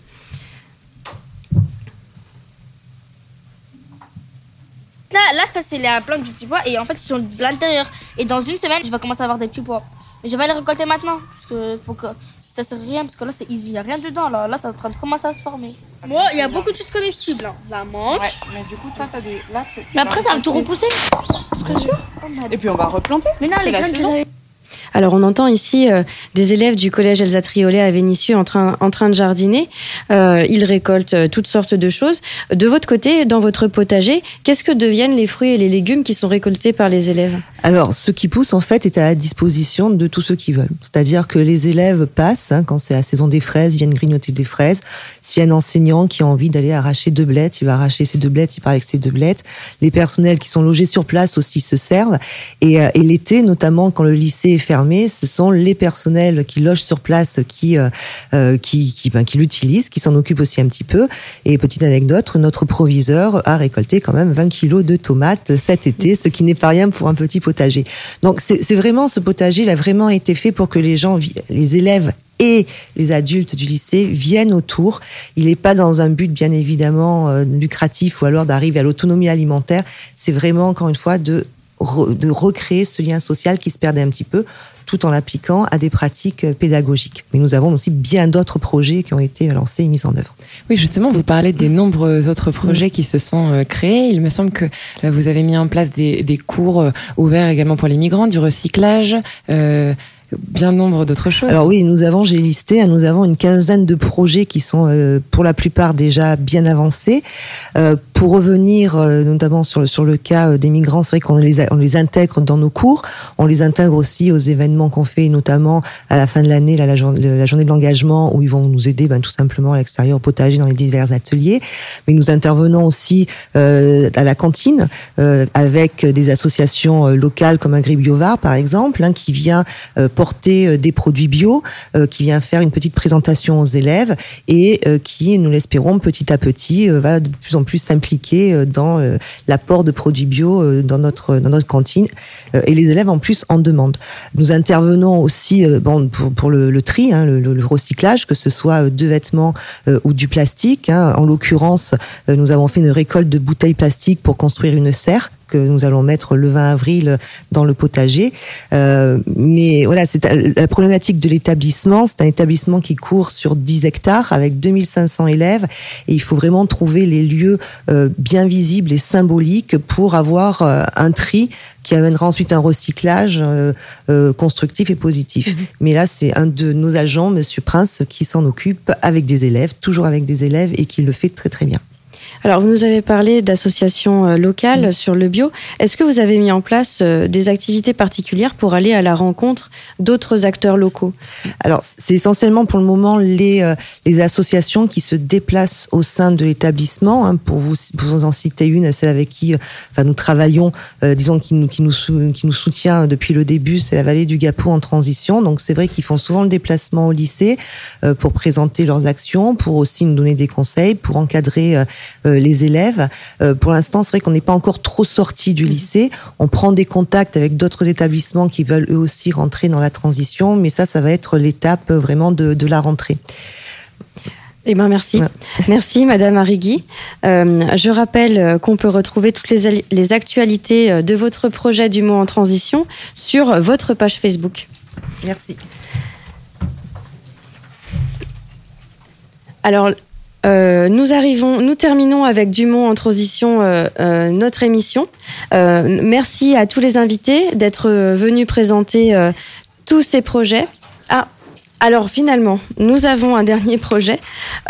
Là, là ça c'est la plante du petit pois et en fait ils sont de l'intérieur. Et dans une semaine, je vais commencer à avoir des petits pois. Mais je vais les récolter maintenant parce que faut que ça sert rien parce que là, il n'y a rien dedans. Là, là, c'est en train de commencer à se former. Moi, il y a beaucoup de choses comestibles. Hein. La menthe. Ouais, mais du coup, toi, ça des. Là, mais après, ça va tout repousser. Parce sûr. Et puis, on va replanter. Mais non, les graines alors on entend ici euh, des élèves du collège Elsa Triolet à Vénissieux en train, en train de jardiner. Euh, ils récoltent euh, toutes sortes de choses. De votre côté, dans votre potager, qu'est-ce que deviennent les fruits et les légumes qui sont récoltés par les élèves? Alors ce qui pousse en fait est à la disposition de tous ceux qui veulent. C'est-à-dire que les élèves passent, hein, quand c'est la saison des fraises, viennent grignoter des fraises. S'il y a un enseignant qui a envie d'aller arracher deux blettes, il va arracher ses deux blettes, il part avec ses deux blettes. Les personnels qui sont logés sur place aussi se servent. Et, et l'été, notamment quand le lycée est ce sont les personnels qui logent sur place qui euh, euh, qui qui, ben, qui l'utilisent, qui s'en occupent aussi un petit peu. Et petite anecdote, notre proviseur a récolté quand même 20 kilos de tomates cet été, ce qui n'est pas rien pour un petit potager. Donc c'est vraiment ce potager, il a vraiment été fait pour que les gens, les élèves et les adultes du lycée viennent autour. Il n'est pas dans un but bien évidemment euh, lucratif ou alors d'arriver à l'autonomie alimentaire. C'est vraiment encore une fois de de recréer ce lien social qui se perdait un petit peu tout en l'appliquant à des pratiques euh, pédagogiques. Mais nous avons aussi bien d'autres projets qui ont été lancés et mis en œuvre. Oui, justement, vous parlez des nombreux autres projets qui se sont euh, créés. Il me semble que vous avez mis en place des, cours euh, ouverts également pour les migrants, du recyclage. Bien nombre d'autres choses. Alors oui, nous avons, j'ai listé, hein, nous avons une quinzaine de projets qui sont euh, pour la plupart déjà bien avancés. Euh, pour revenir euh, notamment sur le, sur le cas des migrants, c'est vrai qu'on les, on les intègre dans nos cours, on les intègre aussi aux événements qu'on fait, notamment à la fin de l'année, la, la, journée de l'engagement, où ils vont nous aider ben, tout simplement à l'extérieur, au potager, dans les divers ateliers. Mais nous intervenons aussi à la cantine avec des associations locales comme Agribiovar, par exemple, hein, qui vient porter euh, des produits bio, euh, qui vient faire une petite présentation aux élèves et euh, qui, nous l'espérons, petit à petit, va de plus en plus s'impliquer dans l'apport de produits bio dans notre dans notre cantine et les élèves en plus en demandent. Nous intervenons aussi pour, le, tri, hein, le, le, recyclage, que ce soit de vêtements ou du plastique. Hein. En l'occurrence, nous avons fait une récolte de bouteilles plastiques pour construire une serre que nous allons mettre le 20 avril dans le potager. Euh, mais voilà, c'est la problématique de l'établissement. C'est un établissement qui court sur 10 hectares avec 2500 élèves et il faut vraiment trouver les lieux euh, bien visibles et symboliques pour avoir euh, un tri qui amènera ensuite un recyclage euh, euh constructif et positif. Mhm. Mais là, c'est un de nos agents, Monsieur Prince, qui s'en occupe avec des élèves, toujours avec des élèves et qui le fait très très bien. Alors, vous nous avez parlé d'associations euh, locales mm. sur le bio. Est-ce que vous avez mis en place euh, des activités particulières pour aller à la rencontre d'autres acteurs locaux? Alors, c'est essentiellement pour le moment les, euh, les associations qui se déplacent au sein de l'établissement. Hein, pour, vous, pour vous en citer une, celle avec qui enfin, nous travaillons, disons, qui nous, qui, nous, qui nous soutient depuis le début, c'est la vallée du Gapou en transition. Donc, c'est vrai qu'ils font souvent le déplacement au lycée pour présenter leurs actions, pour aussi nous donner des conseils, pour encadrer les élèves. Euh, pour l'instant, c'est vrai qu'on n'est pas encore trop sorti du lycée. On prend des contacts avec d'autres établissements qui veulent eux aussi rentrer dans la transition, mais ça, ça va être l'étape vraiment de, la rentrée. Eh ben merci. Merci Madame Arrigui. Euh, je rappelle qu'on peut retrouver toutes les, les, actualités de votre projet du mot en transition sur votre page Facebook. Merci. Alors, euh, nous arrivons, nous terminons avec Dumont en transition euh, euh, notre émission. merci à tous les invités d'être venus présenter tous ces projets. Ah, alors finalement, nous avons un dernier projet.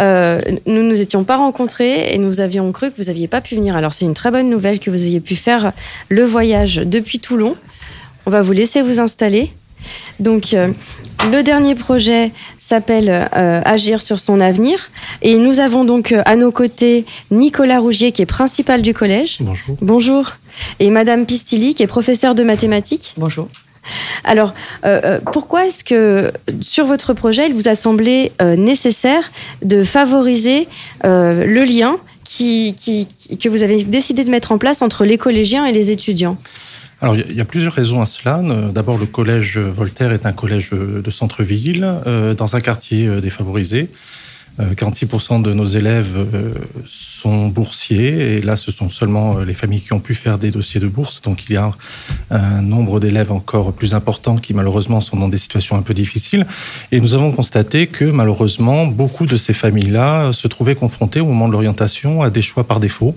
nous nous étions pas rencontrés et nous avions cru que vous aviez pas pu venir. Alors c'est une très bonne nouvelle que vous ayez pu faire le voyage depuis Toulon. On va vous laisser vous installer. Donc, euh, le dernier projet s'appelle euh, Agir sur son avenir. Et nous avons donc euh, à nos côtés Nicolas Rougier, qui est principal du collège. Bonjour. Bonjour. Et Madame Pistilli, qui est professeure de mathématiques. Bonjour. Alors, pourquoi est-ce que sur votre projet, il vous a semblé nécessaire de favoriser le lien qui, que vous avez décidé de mettre en place entre les collégiens et les étudiants? Alors, il y a plusieurs raisons à cela. D'abord, le collège Voltaire est un collège de centre-ville, euh, dans un quartier euh, défavorisé. 46% euh, de nos élèves sont boursiers et là, ce sont seulement les familles qui ont pu faire des dossiers de bourse. Donc, il y a un nombre d'élèves encore plus important qui, malheureusement, sont dans des situations un peu difficiles. Et nous avons constaté que, malheureusement, beaucoup de ces familles-là se trouvaient confrontées au moment de l'orientation à des choix par défaut.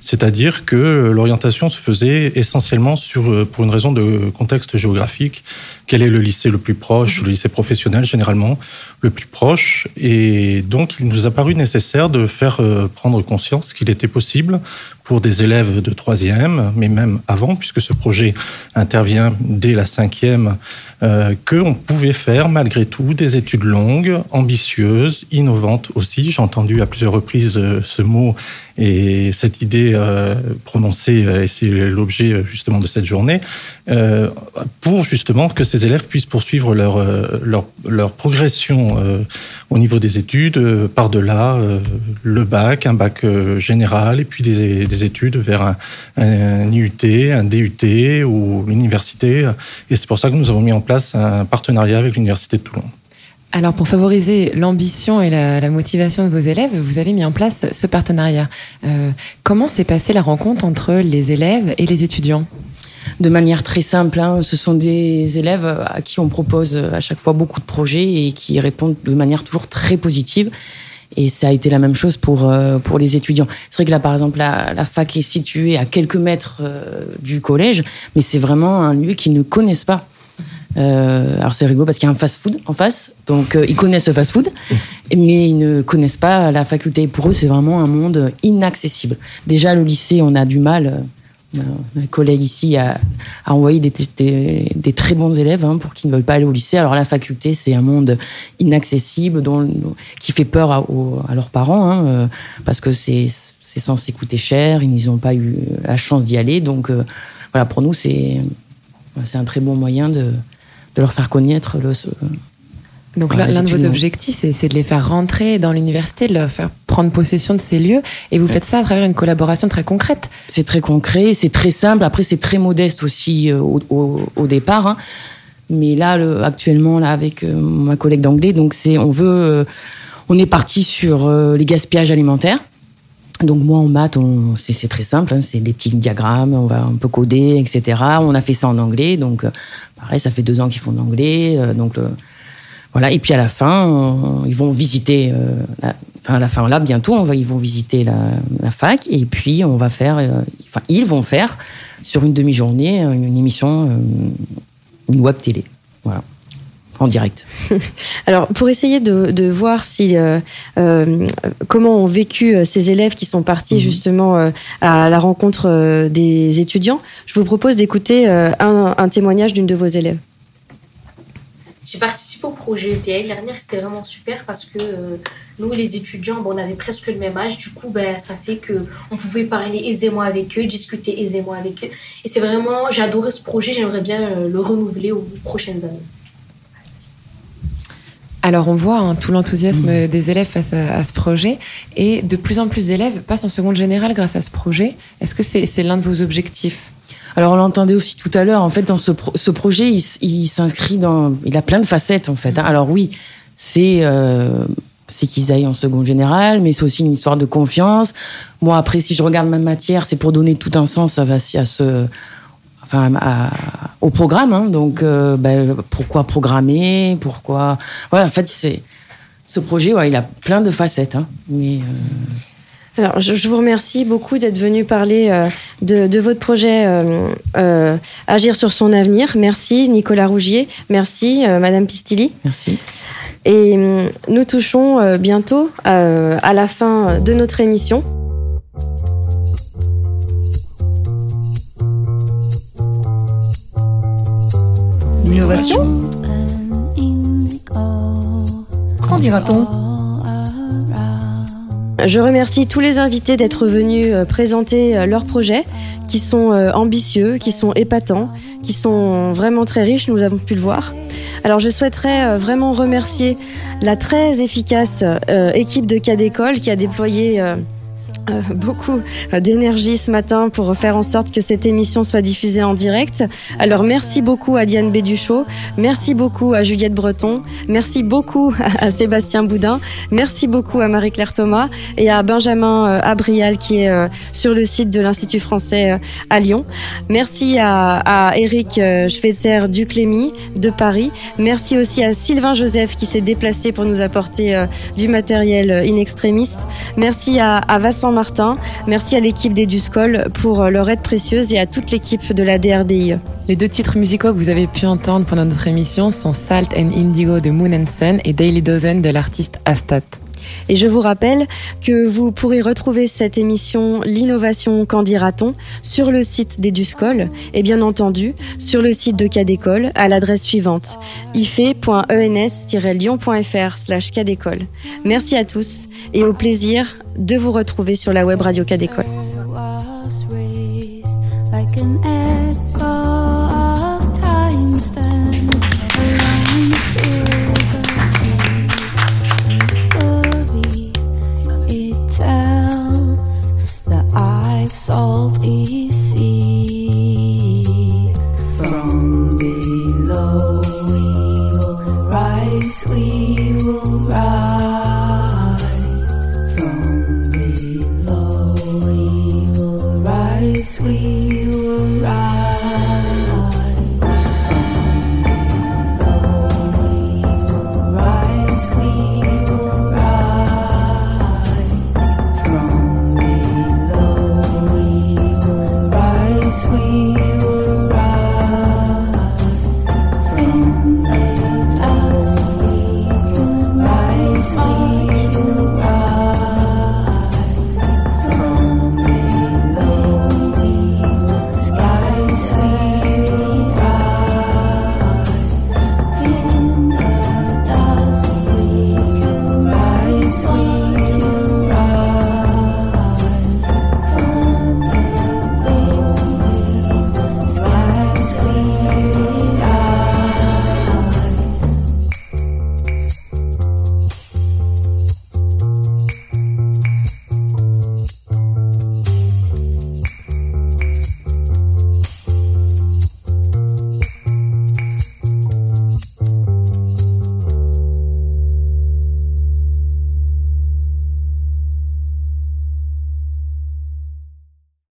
C'est-à-dire que l'orientation se faisait essentiellement sur, euh, pour une raison de contexte géographique. Quel est le lycée le plus proche, le lycée professionnel généralement le plus proche? Et donc, il nous a paru nécessaire de faire euh, prendre conscience qu'il était possible pour des élèves de troisième, mais même avant, puisque ce projet intervient dès la cinquième, euh, qu'on pouvait faire malgré tout des études longues, ambitieuses, innovantes aussi. J'ai entendu à plusieurs reprises euh, ce mot et cette idée euh, prononcée, et c'est l'objet justement de cette journée, pour justement que ces élèves puissent poursuivre leur, leur, progression au niveau des études, par-delà le bac, un bac général, et puis des, des études vers un, un, IUT, un DUT ou l'université. Et c'est pour ça que nous avons mis en place un partenariat avec l'Université de Toulon. Alors, pour favoriser l'ambition et la, motivation de vos élèves, vous avez mis en place ce partenariat. Euh, comment s'est passée la rencontre entre les élèves et les étudiants? De manière très simple. Hein. Ce sont des élèves à qui on propose à chaque fois beaucoup de projets et qui répondent de manière toujours très positive. Et ça a été la même chose pour, euh, pour les étudiants. C'est vrai que là, par exemple, la, fac est située à quelques mètres euh, du collège, mais c'est vraiment un lieu qu'ils ne connaissent pas. Euh, alors c'est rigolo parce qu'il y a un fast-food en face, donc euh, ils connaissent le fast-food, mais ils ne connaissent pas la faculté. Pour eux, c'est vraiment un monde inaccessible. Déjà, le lycée, on a du mal. euh, Un collègue ici a, a envoyé des, des- des très bons élèves hein, pour qu'ils ne veulent pas aller au lycée. Alors la faculté, c'est un monde inaccessible dont, qui fait peur à, aux- à leurs parents hein, euh, parce que c'est c'est censé coûter cher. Ils n'ont pas eu la chance d'y aller. Donc euh, voilà, pour nous, c'est c'est un très bon moyen de, de leur faire connaître le, ce- Donc voilà, l'un de vos objectifs, c'est de les faire rentrer dans l'université, de leur faire prendre possession de ces lieux. Et vous faites ça à travers une collaboration très concrète. C'est très concret, c'est très simple. Après, c'est très modeste aussi euh, au, au- au départ. hein. Mais là, le- actuellement, là, avec euh, ma collègue d'anglais, donc c'est, on veut, euh, on est parti sur les gaspillages alimentaires. Donc moi en maths, c'est très simple, hein, c'est des petits diagrammes, on va un peu coder, etc. On a fait ça en anglais, donc euh, pareil, ça fait deux ans qu'ils font l'anglais, euh, donc le- voilà. Et puis à la fin, on- ils vont visiter, euh, enfin à la fin là bientôt, ils vont visiter la, fac et puis on va faire, euh, enfin ils vont faire sur une demi-journée euh, une émission, euh, une web télé, voilà, en direct. Alors, pour essayer de, de voir si euh, euh, comment ont vécu euh, ces élèves qui sont partis justement euh, à la rencontre euh, des étudiants, je vous propose d'écouter euh, un, un témoignage d'une de vos élèves. J'ai participé au projet EPL. L'année dernière, c'était vraiment super parce que euh, nous, les étudiants, bon, on avait presque le même âge. Du coup, ben, ça fait que on pouvait parler aisément avec eux, discuter aisément avec eux. Et c'est vraiment, j'ai adoré ce projet. J'aimerais bien euh, le renouveler aux prochaines années. Alors on voit hein, tout l'enthousiasme des élèves face à, à ce projet et de plus en plus d'élèves passent en seconde générale grâce à ce projet. Est-ce que c'est l'un de vos objectifs? Alors on l'entendait aussi tout à l'heure. En fait, dans ce, pro- ce projet, il, s'inscrit dans, il a plein de facettes en fait. hein. Alors oui, c'est euh, c'est qu'ils aillent en seconde générale, mais c'est aussi une histoire de confiance. Moi, après, si je regarde ma matière, c'est pour donner tout un sens à, à ce, enfin, à- au programme. hein. Donc, euh, ben, pourquoi programmer Pourquoi Voilà, en fait, c'est ce projet, ouais, il a plein de facettes. hein. Mais euh, Alors, je, je vous remercie beaucoup d'être venu parler euh, de, de votre projet Agir sur son avenir. Merci Nicolas Rougier. Merci Madame Pistilli. Merci. Et nous touchons bientôt à la fin de notre émission. L'innovation Qu'en dira-t-on Je remercie tous les invités d'être venus euh, présenter euh, leurs projets qui sont euh, ambitieux, qui sont épatants, qui sont vraiment très riches, nous avons pu le voir. Alors je souhaiterais vraiment remercier la très efficace équipe de cas d'école qui a déployé euh, beaucoup euh, d'énergie ce matin pour faire en sorte que cette émission soit diffusée en direct. Alors merci beaucoup à Diane Béduchot, merci beaucoup à Juliette Breton, merci beaucoup à Sébastien Boudin, merci beaucoup à Marie-Claire Thomas et à Benjamin euh, Abrial qui est sur le site de l'Institut français à Lyon. Merci à, à Eric Schweitzer Duclémy de Paris. Merci aussi à Sylvain Joseph qui s'est déplacé pour nous apporter du matériel in extremis. Merci à, à Martin. Merci à l'équipe d'Eduscol pour euh, leur aide précieuse et à toute l'équipe de la DRDIE. Les deux titres musicaux que vous avez pu entendre pendant notre émission sont Salt and Indigo de Moon and Sun et Daily Dozen de l'artiste Astat. Et je vous rappelle que vous pourrez retrouver cette émission L'innovation, qu'en dira-t-on sur le site d'Eduscol et bien entendu sur le site de Cadécole à l'adresse suivante ife.ens-lyon.fr slash. Merci à tous et au plaisir de vous retrouver sur la web radio Cadécole. Ooh.